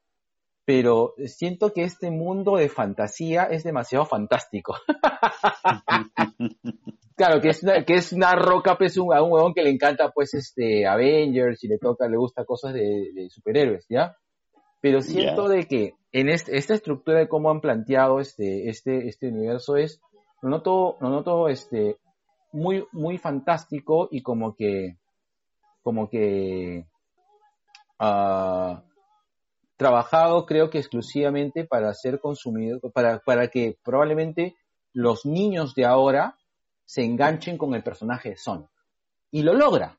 Pero siento que este mundo de fantasía es demasiado fantástico. Claro, que es una, que es una roca, pues, un, a un huevón que le encanta, pues, este, Avengers y le toca, le gusta cosas de, de superhéroes, ¿ya? Pero siento Ya. de que en este- esta estructura de cómo han planteado este, este, este universo es, lo noto, lo noto, este, muy, muy fantástico y como que, como que, ah, trabajado creo que exclusivamente para ser consumido, para, para que probablemente los niños de ahora se enganchen con el personaje de Sonic. Y lo logra.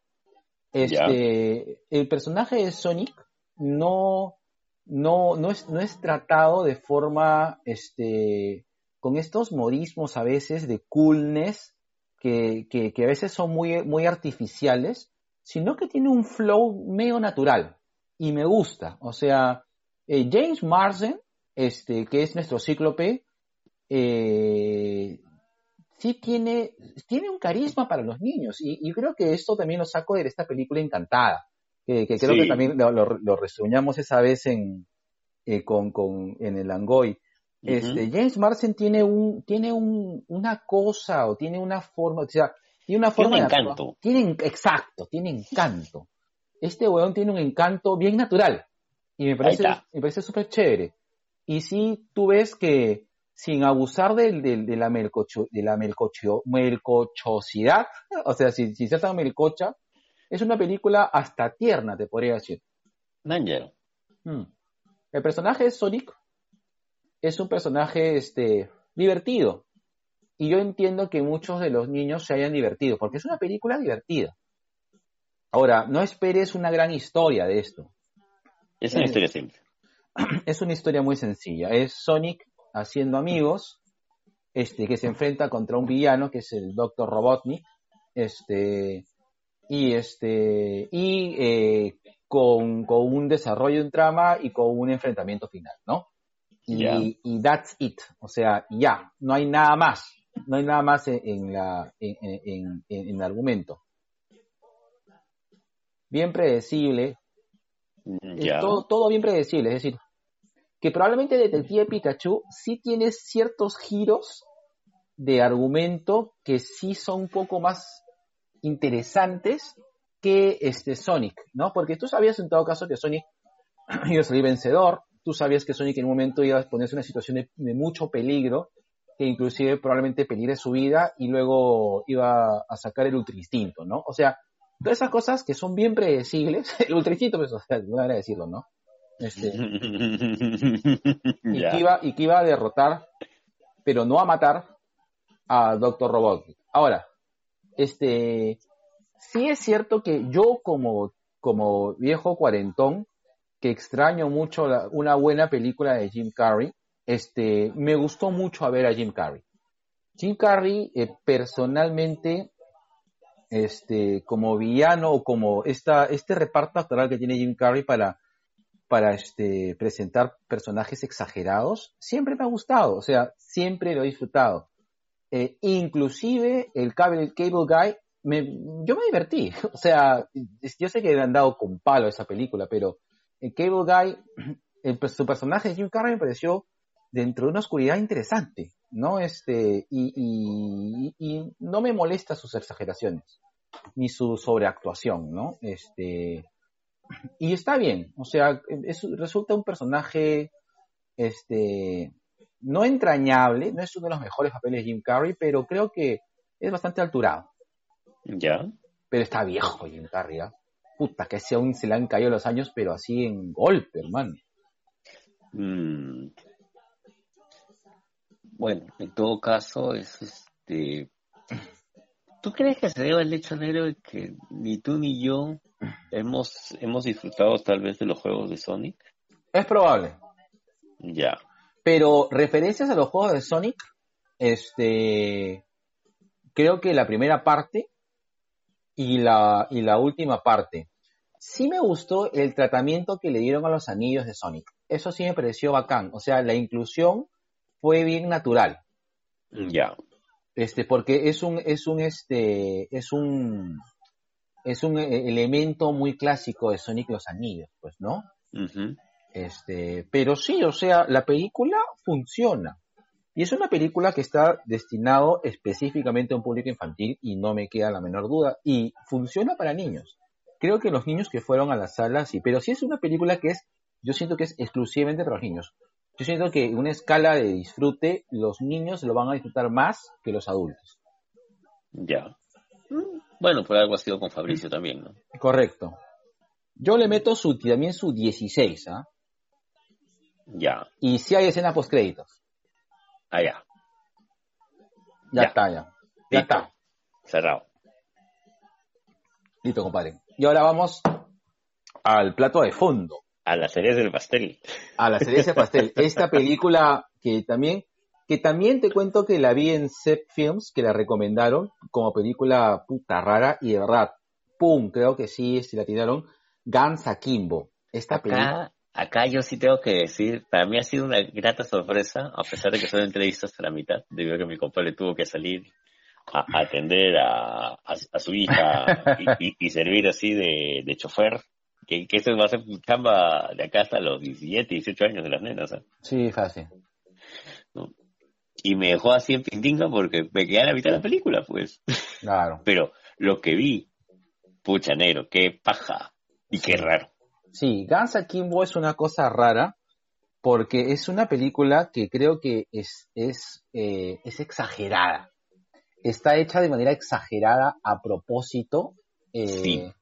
Este, el personaje de Sonic no, no, no, es, no es tratado de forma, este, con estos modismos a veces de coolness que, que, que a veces son muy, muy artificiales, sino que tiene un flow medio natural. Y me gusta. O sea, eh, James Marsden, este, que es nuestro cíclope, eh, sí tiene, tiene un carisma para los niños. Y, y creo que esto también lo saco de esta película encantada, que, que creo Sí. que también lo, lo, lo esa vez en, eh, con, con, en el Angoy. Este, James Marsden tiene un, tiene un, una cosa o tiene una forma, o sea, tiene una Tiene forma un de actuar. encanto. Tiene, en- exacto, tiene encanto. Este weón tiene un encanto bien natural. Y me parece, me parece súper chévere. Y sí, tú ves que sin abusar de, la melcocho, de la melcocho- melcochosidad, o sea, sin, sin ser tan melcocha, es una película hasta tierna, te podría decir. Danger. Mm. El personaje de Sonic es un personaje este, divertido. Y yo entiendo que muchos de los niños se hayan divertido, porque es una película divertida. Ahora, no esperes una gran historia de esto. Es una historia simple. Es una historia muy sencilla. Es Sonic haciendo amigos, este, que se enfrenta contra un villano que es el Dr. Robotnik, este, y este, y eh, con, con un desarrollo de un trama y con un enfrentamiento final, ¿no? Y, that's it. O sea, ya, no hay nada más. No hay nada más en, en la, en- en el argumento. Bien predecible, Ya. todo, todo bien predecible, es decir, que probablemente Detective Pikachu sí tiene ciertos giros de argumento que sí son un poco más interesantes que este Sonic, ¿no? Porque tú sabías en todo caso que Sonic iba a salir vencedor, tú sabías que Sonic en un momento iba a ponerse en una situación de, de mucho peligro, que inclusive probablemente peligre su vida y luego iba a sacar el ultra instinto, ¿no? O sea, todas esas cosas que son bien predecibles, el ultra instinto, pues, o sea, manera decirlo, ¿no? Este, y, que iba, y que iba a derrotar, pero no a matar, a Doctor Robotnik. Ahora, este, sí es cierto que yo como, como viejo cuarentón, que extraño mucho la- una buena película de Jim Carrey, este, me gustó mucho a ver a Jim Carrey. Jim Carrey, eh, personalmente, este, como villano o como esta, este reparto actoral que tiene Jim Carrey para, para este, presentar personajes exagerados, siempre me ha gustado, o sea, siempre lo he disfrutado. Eh, inclusive el cable, el Cable Guy, me, yo me divertí, o sea, yo sé que le han dado con palo esa película, pero el Cable Guy, su personaje Jim Carrey me pareció dentro de una oscuridad interesante, ¿no? Este, y, y, y no me molesta sus exageraciones, ni su sobreactuación, ¿no? Este, y está bien, o sea, es- resulta un personaje, este, no entrañable, no es uno de los mejores papeles de Jim Carrey, pero creo que es bastante alturado. Ya. Pero está viejo Jim Carrey, ¿ah? Puta, que ese aún se le han caído los años, pero así en golpe, hermano. Mm. Bueno, en todo caso, es este. ¿Tú crees que se debe al hecho negro de que ni tú ni yo hemos, hemos disfrutado tal vez de los juegos de Sonic? Es probable. Ya. Pero referencias a los juegos de Sonic, este, creo que la primera parte y la, y la última parte. Sí me gustó el tratamiento que le dieron a los anillos de Sonic. Eso sí me pareció bacán. O sea, la inclusión fue bien natural. Ya. Este, porque es un, es un, este, es un, es un eh, elemento muy clásico de Sonic los anillos, pues, ¿no? Este, pero sí, o sea, la película funciona. Y es una película que está destinado específicamente a un público infantil y no me queda la menor duda. Y funciona para niños. Creo que los niños que fueron a la sala, sí, pero sí es una película que es, yo siento que es exclusivamente para los niños. Yo siento que en una escala de disfrute, los niños lo van a disfrutar más que los adultos. Ya. Bueno, por algo ha sido con Fabricio también, ¿no? Correcto. Yo le meto su, también su 16, ¿ah? Ya. Y si hay escena post créditos. Ah, ya. Ya, Ya. está, ya. Ya Listo. está. Cerrado. Listo, compadre. Y ahora vamos al plato de fondo, A las series del pastel. a la cereza de pastel. Esta película que también, que también te cuento que la vi en Zep Films, que la recomendaron como película puta rara y de verdad, pum, creo que sí, sí la tiraron. Guns Akimbo. Esta película. Acá, acá yo sí tengo que decir, para mí ha sido una grata sorpresa, a pesar de que son entrevistas hasta la mitad, debido a que mi compadre tuvo que salir a, a atender a, a, a su hija y, y- y servir así de, de chofer, que, que esto va a ser chamba de acá hasta los 17, 18 años de las nenas, ¿ah? Sí, fácil. Y me dejó así en pintinga porque me quedé a la mitad de la película, pues. Claro. Pero lo que vi, pucha negro, qué paja y qué raro. Sí, Guns Akimbo es una cosa rara porque es una película que creo que es, es, eh, es exagerada. Está hecha de manera exagerada a propósito eh, Sí.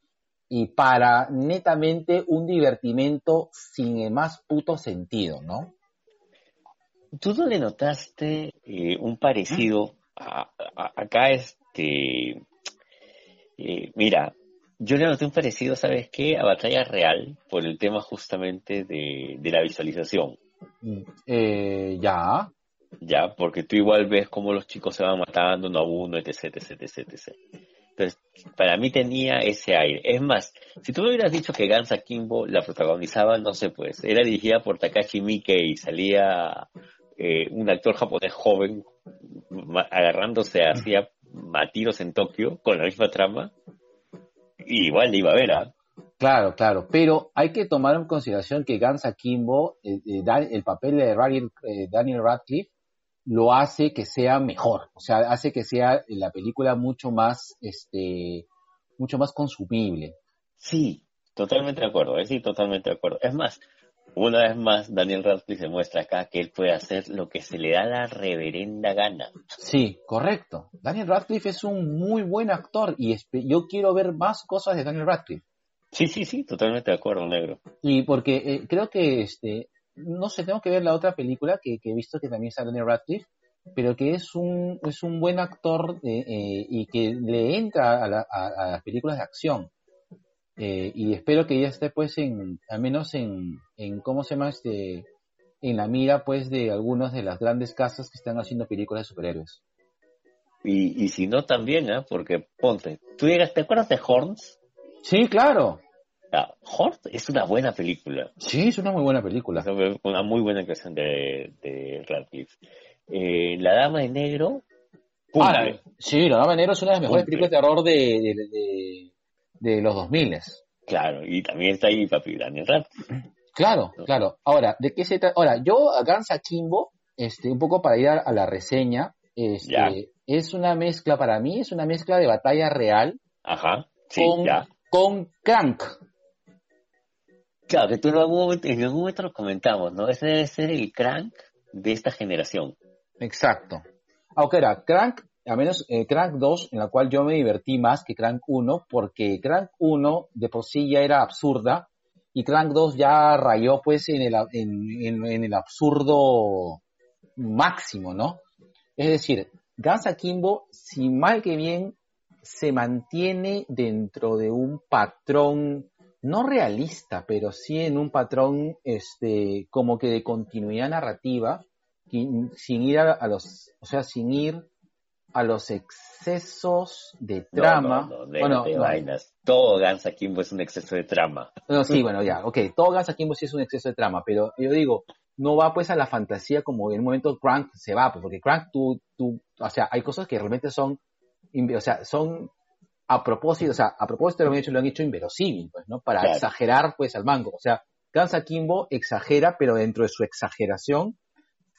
Y para netamente un divertimento sin el más puto sentido, ¿no? ¿Tú no le notaste eh, un parecido a, a- acá este eh, mira Yo le noté un parecido, ¿sabes qué? A Batalla Real, por el tema justamente de, de la visualización. Eh, ya, Ya, porque tú igual ves cómo los chicos se van matando uno a uno, etc, etc, etc, etc. Entonces, para mí tenía ese aire. Es más, si tú me hubieras dicho que Guns Akimbo la protagonizaba, no sé, pues, era dirigida por Takashi Miike y salía eh, un actor japonés joven agarrándose hacia a tiros en Tokio con la misma trama, y igual le iba a ver, ¿ah? claro, claro. Pero hay que tomar en consideración que Gans Akimbo, eh, eh, el papel de eh, Daniel Radcliffe, lo hace que sea mejor. O sea, hace que sea la película mucho más, este, mucho más consumible. Sí, totalmente de acuerdo, eh, sí, totalmente de acuerdo. Es más, una vez más, Daniel Radcliffe demuestra acá que él puede hacer lo que se le da la reverenda gana. Sí, correcto. Daniel Radcliffe es un muy buen actor y yo quiero ver más cosas de Daniel Radcliffe. Sí, sí, sí, totalmente de acuerdo, negro. Y porque eh, creo que, este, no sé, tengo que ver la otra película que, que he visto que también está Daniel Radcliffe, pero que es un, es un buen actor eh, eh, y que le entra a, la- a- a las películas de acción. Eh, y espero que ya esté pues en, al menos en, en, ¿cómo se llama? Este, en la mira pues de algunas de las grandes casas que están haciendo películas de superhéroes. Y, y si no, también, ¿ah? Porque, ponte, ¿tú llegas, ¿te acuerdas de Horns? Sí, claro. Ah, Horns es una buena película. Sí, es una muy buena película. Es una muy buena creación de, de Radcliffe. Eh, la Dama de Negro, Ah, la- sí, La Dama de Negro es una de las mejores películas de terror de, de, de, de los 2000 Claro, y también está ahí papi Daniel Radcliffe. Claro, No. claro. Ahora, ¿de qué se trata? Ahora, yo a Guns Akimbo, este, un poco para ir a, a la reseña, este, Ya. es una mezcla, para mí, es una mezcla de batalla real Ajá, sí, con, ya. con Crank. Claro, que tú en algún momento, en lo comentamos, ¿no? Ese debe ser el crank de esta generación. Exacto. Aunque era Crank, al menos eh, Crank 2, en la cual yo me divertí más que Crank 1, porque Crank 1 de por sí ya era absurda, y Crank 2 ya rayó pues en el, en, el absurdo máximo, ¿no? Es decir, Guns Akimbo, si mal que bien, se mantiene dentro de un patrón, no realista, pero sí en un patrón, este, como que de continuidad narrativa, sin, ir a, a los, o sea, sin ir a los excesos de trama. No, no, no, bueno, déjate no, vainas. Todo Guns Akimbo es un exceso de trama. no, sí, bueno, ya, ok, todo Guns Akimbo sí es un exceso de trama, pero yo digo, no va pues a la fantasía como en un momento Crank se va, pues, porque Crank tú, tú, o sea, hay cosas que realmente son, o sea, son a propósito, o sea, a propósito lo han hecho, lo han hecho inverosímil, pues, ¿no? Para Claro. exagerar pues al mango, o sea, Guns Akimbo exagera, pero dentro de su exageración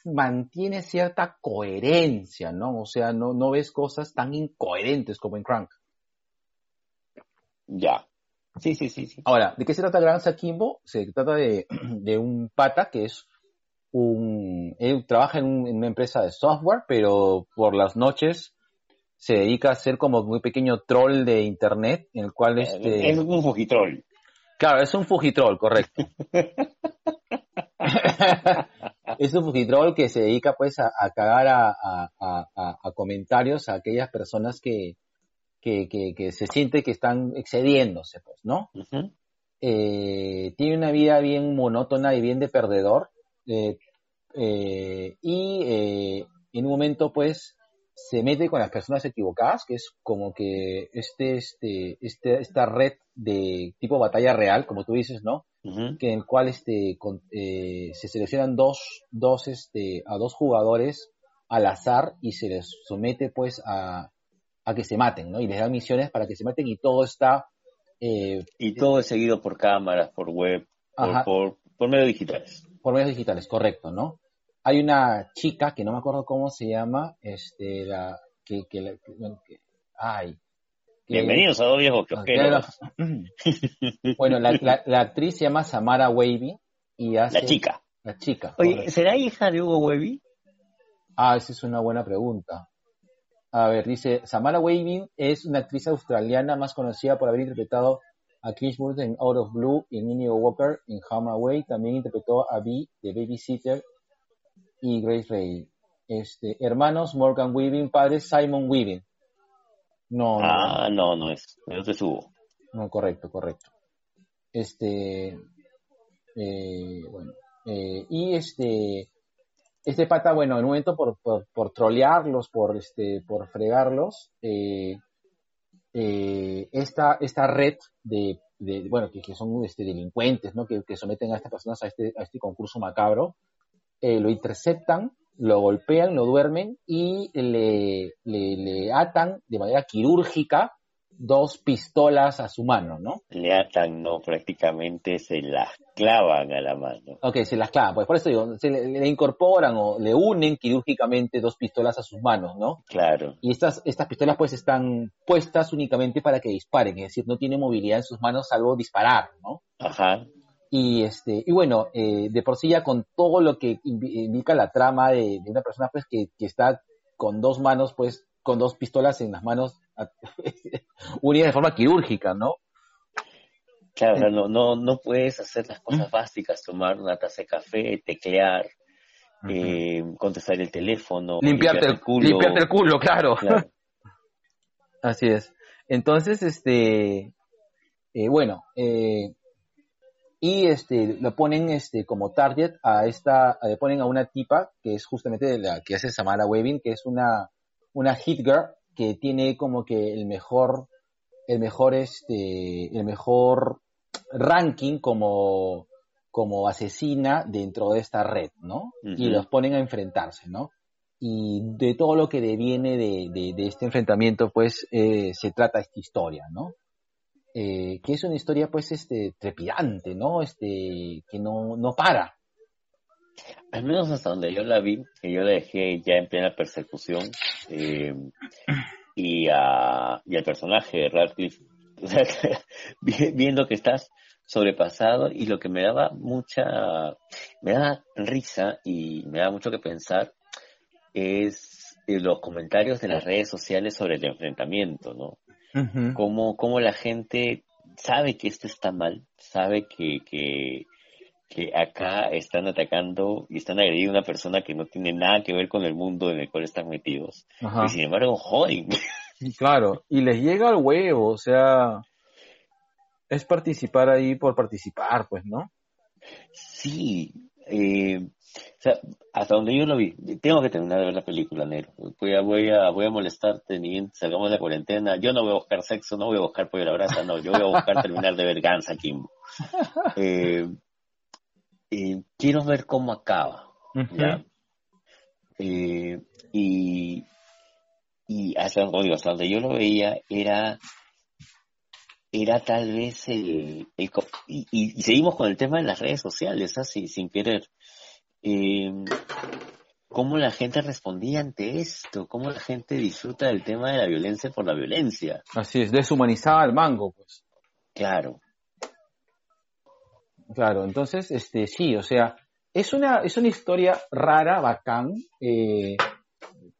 mantiene cierta coherencia, ¿no? O sea, no, no ves cosas tan incoherentes como en Crank. Ya. Sí, sí, sí, sí. Ahora, ¿de qué se trata Gran Kimbo? Se trata de, de un pata que es un... Él trabaja en, un- en una empresa de software, pero por las noches se dedica a ser como un pequeño troll de internet, en el cual este... Es un fujitrol. Claro, es un fujitrol, correcto. es un fujitrol que se dedica pues a, a cagar a, a- a- comentarios a aquellas personas que, que, que, que se siente que están excediéndose, pues, ¿no? Ujú. eh, tiene una vida bien monótona y bien de perdedor. eh, eh, y eh, en un momento, pues, se mete con las personas equivocadas, que es como que este, este, este, esta red de tipo batalla real, como tú dices, ¿no? Que en el cual este, con- eh, se seleccionan dos, dos, este, a dos jugadores al azar y se les somete, pues, a, a que se maten, ¿no? Y les dan misiones para que se maten y todo está eh, Y todo es seguido por cámaras, por web, por, por, por medios digitales. por medios digitales, correcto, ¿no? Hay una chica que no me acuerdo cómo se llama, este, la, que, que, la- que- que- ay. que- Bienvenidos a dos viejos bueno, la, la- la actriz se llama Samara Wavy y hace... La chica. La chica. Oye, correcto. ¿será hija de Hugo Webby? Ah, esa es una buena pregunta. A ver, dice, Samara Weaving es una actriz australiana más conocida por haber interpretado a Chris Burns en Out of Blue y en Walker en Home Away. También interpretó a Bee de Babysitter y Grace Ray. Este, hermanos Morgan Weaving, padre Simon Weaving. No, Ah, no, no es. No es Hugo. No, correcto, correcto. Este, eh, bueno, eh, y este, este pata, bueno, en un momento por, por, por trolearlos, por, este, por fregarlos, eh, esta, esta red de, de bueno, que, que son este, delincuentes, ¿no? Que, que someten a estas personas a este, a este concurso macabro, eh, lo interceptan, lo golpean, lo duermen y le, le, le atan de manera quirúrgica dos pistolas a su mano, ¿no? Le atan, no, prácticamente se las clavan a la mano. Ok, se las clavan, pues por eso digo, se le, le incorporan o le unen quirúrgicamente dos pistolas a sus manos, ¿no? Claro, Y estas, estas pistolas pues están puestas únicamente para que disparen, es decir, no tiene movilidad en sus manos salvo disparar, ¿no? ajá, Y este, y bueno, eh, de por sí ya con todo lo que indica la trama de, de una persona pues que, que está con dos manos, pues, con dos pistolas en las manos a- unidas de forma quirúrgica, ¿no? claro, no, no, no puedes hacer las cosas básicas, tomar una taza de café, teclear, eh, contestar el teléfono, limpiarte, el, culo. limpiarte el culo, claro. Claro. Así es. Entonces, este, eh, bueno, eh, y este, lo ponen este, como target a esta, le ponen a una tipa que es justamente la que hace Samara Webbing, que es una, una hit girl que tiene como que el mejor, el mejor, este, el mejor ranking como, como asesina dentro de esta red, ¿no? Y los ponen a enfrentarse, ¿no? y de todo lo que deviene de, de, de este enfrentamiento, pues eh, se trata esta historia, ¿no? Eh, que es una historia, pues, este, trepidante, ¿no? Este, que no, no para. Al menos hasta donde yo la vi, que yo la dejé ya en plena persecución, eh, y, a, y al personaje de Radcliffe, viendo que estás sobrepasado y lo que me daba mucha, me daba risa y me da mucho que pensar es eh, los comentarios de las redes sociales sobre el enfrentamiento, ¿no? Cómo, cómo la gente sabe que esto está mal, sabe que, que, que acá están atacando y están agrediendo a una persona que no tiene nada que ver con el mundo en el cual están metidos. Ajá. Y sin embargo, joden. Claro, y les llega al huevo, o sea, es participar ahí por participar, pues, ¿no? Sí, eh, o sea, hasta donde yo lo vi, tengo que terminar de ver la película, Nero. Voy a, voy a, voy a molestarte ni bien salgamos de la cuarentena. Yo no voy a buscar sexo, no voy a buscar pollo a la brasa, no. Yo voy a buscar terminar de ver Gansa Kimbo. Eh, eh, quiero ver cómo acaba, ¿ya? Eh, y, y hasta, como digo, hasta donde yo lo veía era era tal vez el, el y, y- y seguimos con el tema de las redes sociales, así sin querer. Eh, cómo la gente respondía ante esto, cómo la gente disfruta del tema de la violencia por la violencia. Así es, deshumanizada al mango, pues. Claro, Claro, entonces, este, sí, o sea, es una, es una historia rara, bacán. eh,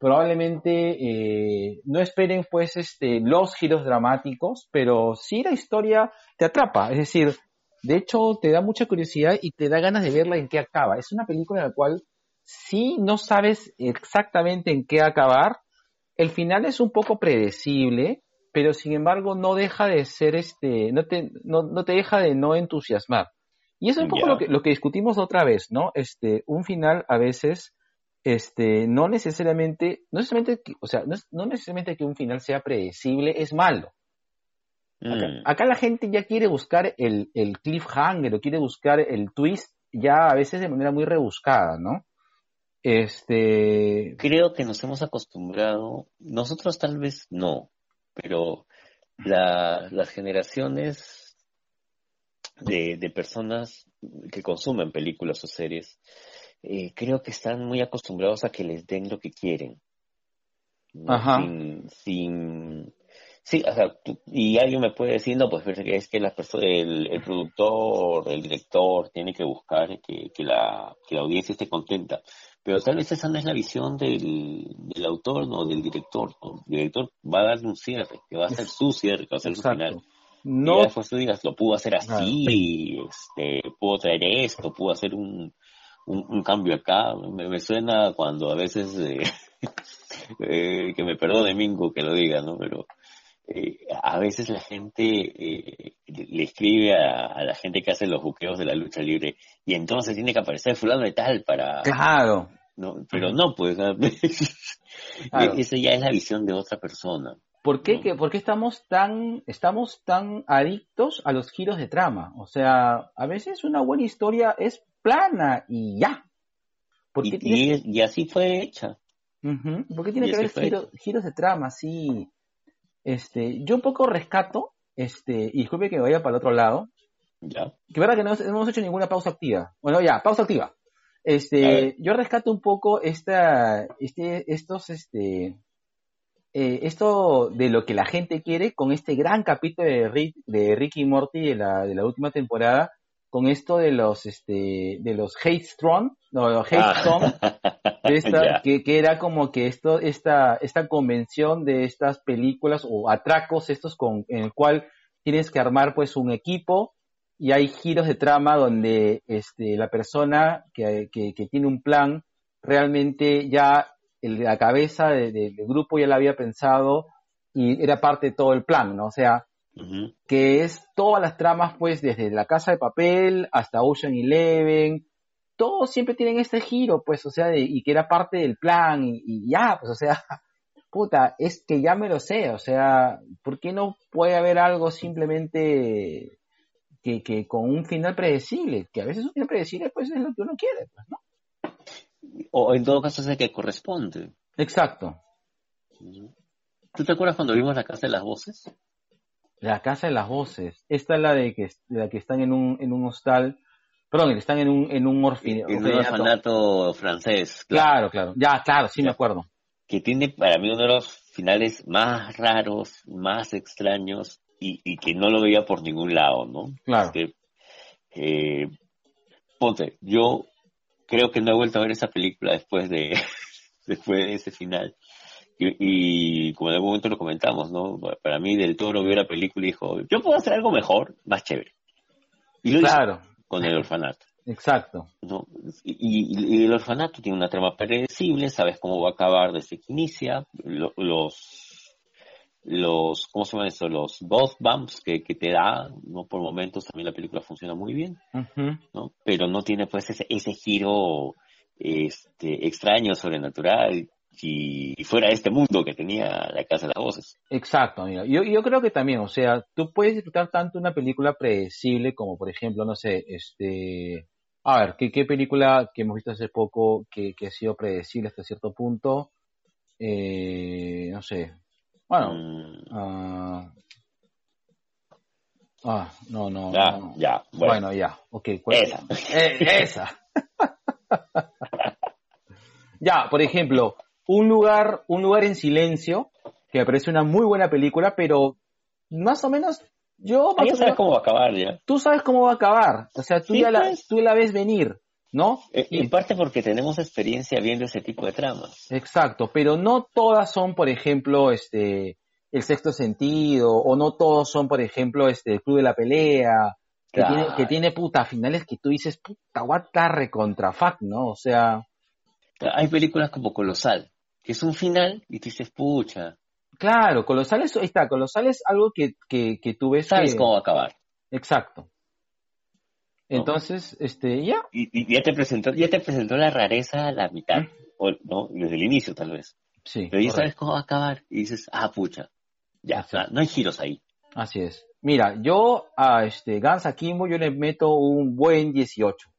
probablemente eh, no esperen, pues, este, los giros dramáticos, pero sí la historia te atrapa. Es decir, de hecho, te da mucha curiosidad y te da ganas de verla en qué acaba. Es una película en la cual sí no sabes exactamente en qué acabar. El final es un poco predecible, pero sin embargo no deja de ser este, no te, no, no te deja de no entusiasmar. Y eso es un poco lo que, lo que discutimos otra vez, ¿no? Este, un final a veces, este, no necesariamente, no necesariamente, o sea, no, no necesariamente que un final sea predecible es malo. Acá, Mm, acá la gente ya quiere buscar el, el cliffhanger o quiere buscar el twist ya a veces de manera muy rebuscada, ¿no? Este, creo que nos hemos acostumbrado, nosotros tal vez no, pero la- las generaciones de, de personas que consumen películas o series, eh, creo que están muy acostumbrados a que les den lo que quieren. ¿no? Ajá. Sin, sin, sí, o sea, tú- y alguien me puede decir, no, pues es que la el, el productor, el director tiene que buscar que, que la, que la audiencia esté contenta. Pero tal vez esa no es la visión del, del autor, no, del director. ¿no? El director va a darle un cierre, que va a ser su cierre, que va a ser su final. Y No, ya después tú digas, lo pudo hacer así, este, pudo traer esto, pudo hacer un, un, un cambio acá. Me, me suena cuando a veces, eh, eh, que me perdone Mingo que lo diga, ¿no? Pero eh, a veces la gente le escribe a, a la gente que hace los buqueos de la lucha libre y entonces tiene que aparecer fulano de tal para... Claro. ¿no? Pero no, pues. Claro. esa ya es la visión de otra persona. ¿Por qué, que- por qué estamos tan estamos tan adictos a los giros de trama? O sea, a veces una buena historia es plana y ya. ¿Por qué Y, así fue hecha. Ujú, ¿por qué tiene y que así haber giro- giros de trama? Sí. Este, yo un poco rescato, este, y disculpe que me vaya para el otro lado, ¿Ya? que verdad que no, no hemos hecho ninguna pausa activa. Bueno, ya, pausa activa. Este, yo rescato un poco esta, este, estos, este, eh, esto de lo que la gente quiere con este gran capítulo de, Rick, de Ricky Morty de la, de la última temporada, con esto de los, este, de los hate strong, no, los hate strong, de esta- Ya. que, que era como que esto, esta, esta convención de estas películas o atracos estos con, en el cual tienes que armar pues un equipo y hay giros de trama donde este, la persona que, que, que tiene un plan realmente ya el- la cabeza de- de- del grupo ya la había pensado y era parte de todo el plan, ¿no? O sea, Que es todas las tramas, pues, desde La Casa de Papel hasta Ocean Eleven, todos siempre tienen este giro, pues, o sea, de- y que era parte del plan, y, y ya, pues, o sea, puta, es que ya me lo sé, o sea, ¿por qué no puede haber algo simplemente que, que con un final predecible? Que a veces un final predecible, pues, es lo que uno quiere, pues, ¿no? O en todo caso es el que corresponde. Exacto. ¿Tú te acuerdas cuando vimos la casa de las voces? La Casa de las Voces, esta es la de que, la que están en un, en un hostal, perdón, están en un, en un orfine- En un orfanato. orfanato francés. Claro, claro. Ya, claro, sí me acuerdo. que tiene para mí uno de los finales más raros, más extraños y, y que no lo veía por ningún lado, ¿no? Claro. Este, eh, ponte, yo creo que no he vuelto a ver esa película después de después de ese final. Y, y como en algún momento lo comentamos, ¿no? Para mí Del Toro vio la película y dijo, yo puedo hacer algo mejor, más chévere. Y lo hizo Claro, con el orfanato. exacto. ¿no? Y, y- y el orfanato tiene una trama predecible, sabes cómo va a acabar desde que inicia, lo- los, los, ¿cómo se llama eso? Los ghost bumps que, que te da, ¿no? Por momentos también la película funciona muy bien. ¿no? Pero no tiene pues ese, ese giro, este, extraño, sobrenatural, y fuera de este mundo que tenía la Casa de las Voces. Exacto, mira. Yo, yo creo que también, o sea, tú puedes disfrutar tanto una película predecible como, por ejemplo, no sé, este... A ver, ¿qué, qué película que hemos visto hace poco que, que ha sido predecible hasta cierto punto? Eh, no sé. Bueno, Mm, ah, ah, no, no. ya, no. ya, bueno, Bueno, ya, ok. ¿cuál- esa. Eh, esa. ya, por ejemplo, un lugar, un lugar en silencio, que me parece una muy buena película, pero más o menos, yo más ya o sabes menos- cómo va a acabar ya. tú sabes cómo va a acabar. O sea, tú Sí, ya la, pues. tú la ves venir, ¿no? Eh, Y- En parte porque tenemos experiencia viendo ese tipo de tramas. Exacto, pero no todas son, por ejemplo, este, el sexto sentido, o no todos son, por ejemplo, este, el club de la pelea, que, Claro. tiene, que tiene puta finales que tú dices, puta, what the recontra fuck, ¿no? O sea, Hay películas como Colosal, que es un final y tú dices, pucha, claro, Colosal es, está, Colosal es algo que, que, que tú ves sabes que- cómo va a acabar. Exacto. No. Entonces, este, ya, Y, y ya te presentó, ya te presentó la rareza a la mitad, o, ¿no? Desde el inicio tal vez. sí, Pero ya correcto. sabes cómo va a acabar y dices, ah, pucha, ya, Exacto. no hay giros ahí. así es. Mira, yo a este Gans Akimbo yo le meto un buen 18.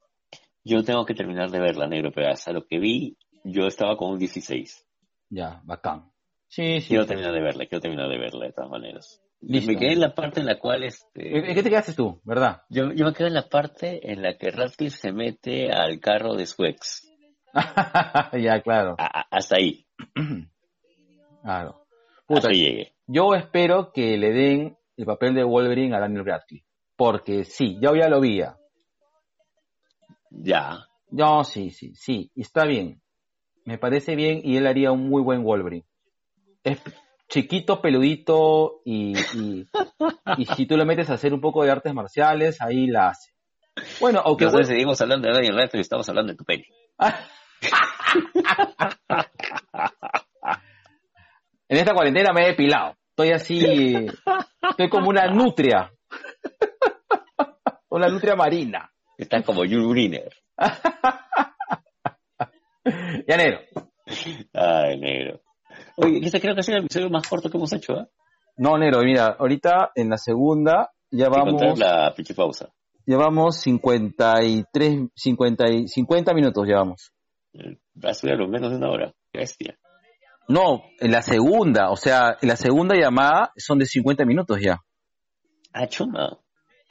Yo tengo que terminar de verla, negro, pero hasta lo que vi, yo estaba con un 16. Ya, bacán. Sí, sí. Quiero terminar de verla, quiero terminar de verla de todas maneras. Listo. Me quedé en la parte en la cual, ¿En este, en qué te quedaste tú, verdad? yo, yo me quedé en la parte en la que Radcliffe se mete al carro de su ex. ya, claro. A- hasta ahí, Claro. Puta, hasta ahí llegué. yo espero que le den el papel de Wolverine a Daniel Radcliffe. Porque sí, yo ya lo vi. ya. Ya, No, sí, sí, sí, está bien. Me parece bien y él haría un muy buen Wolverine. Es chiquito, peludito y, y, y si tú le metes a hacer un poco de artes marciales, ahí la hace. Bueno, aunque Entonces seguimos hablando de Daniel Radcliffe y estamos hablando de tu peli. en esta cuarentena me he depilado. Estoy así, estoy como una nutria. Una nutria marina. Estás como Jules Briner. Ya, negro. Ay, negro. Oye, este creo que ha sido el episodio más corto que hemos hecho, ¿ah? No, negro, mira, ahorita en la segunda ya vamos, la pichipausa. llevamos 53, 50, y- 50 minutos llevamos. Va a subir a lo menos de una hora. Qué bestia. No, en la segunda, o sea, en la segunda llamada son de 50 minutos ya. Ah, chuma.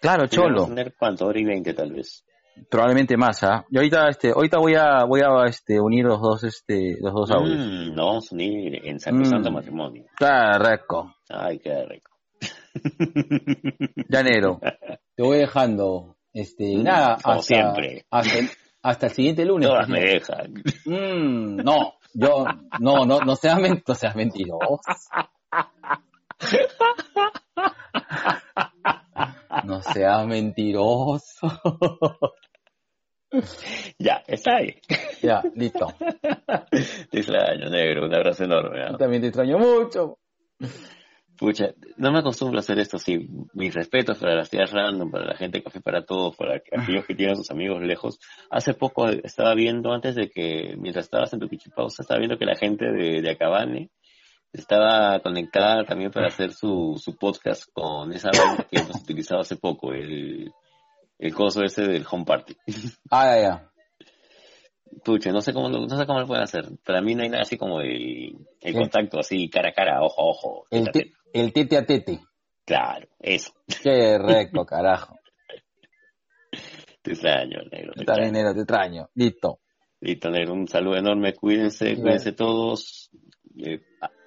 Claro, cholo. tener cuánto, hora y veinte tal vez. Probablemente más, ¿ah? Y ahorita, este, ahorita voy a, voy a, este, unir los dos, este, los dos audios. Mm, no vamos a unir en Sacrosanto Mm. Matrimonio. Correcto. Ay, qué rico. Ya, negro. Te voy dejando, este, Mm, nada, como hasta, siempre. Hasta, el- hasta el siguiente lunes. Todas me dejan. Mm, no, yo, no, no, no seas, men- no seas mentiroso. No seas mentiroso. Ya, está ahí. Ya, listo. Te extraño, negro. Un abrazo enorme. ¿ah? Yo también te extraño mucho. Pucha, no me acostumbro a hacer esto, sí. Mis respetos para las tías random, para la gente de Café para Todos, para aquellos que tienen a sus amigos lejos. Hace poco estaba viendo, antes de que, mientras estabas en tu pichipausa, estaba viendo que la gente de, de Acabane estaba conectada también para hacer su, su podcast con esa banda que hemos utilizado hace poco, el, el coso ese del Home Party. Ah, ya, ya. Pucha, no sé cómo, lo- no sé cómo lo pueden hacer. Para mí no hay nada así como el, el contacto así, cara a cara, ojo a ojo. El, te- el tete a tete. Claro, eso. Qué recto, carajo. Te extraño, negro. te extraño. negro, te extraño. Listo. Listo, negro. Un saludo enorme. Cuídense, cuídense todos. Eh,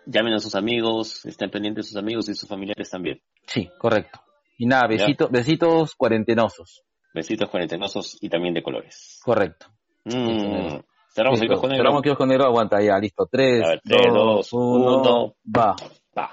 llamen a sus amigos, estén pendientes de sus amigos y sus familiares también. Sí, correcto. Y nada, Ya. besitos, besitos cuarentenosos. Besitos cuarentenosos y también de colores. Correcto. Mm. Cerramos el kiosco negro. Cerramos el kiosco negro, aguanta ya, listo. Tres, A ver, tres, dos, dos, uno, uno. va. Va.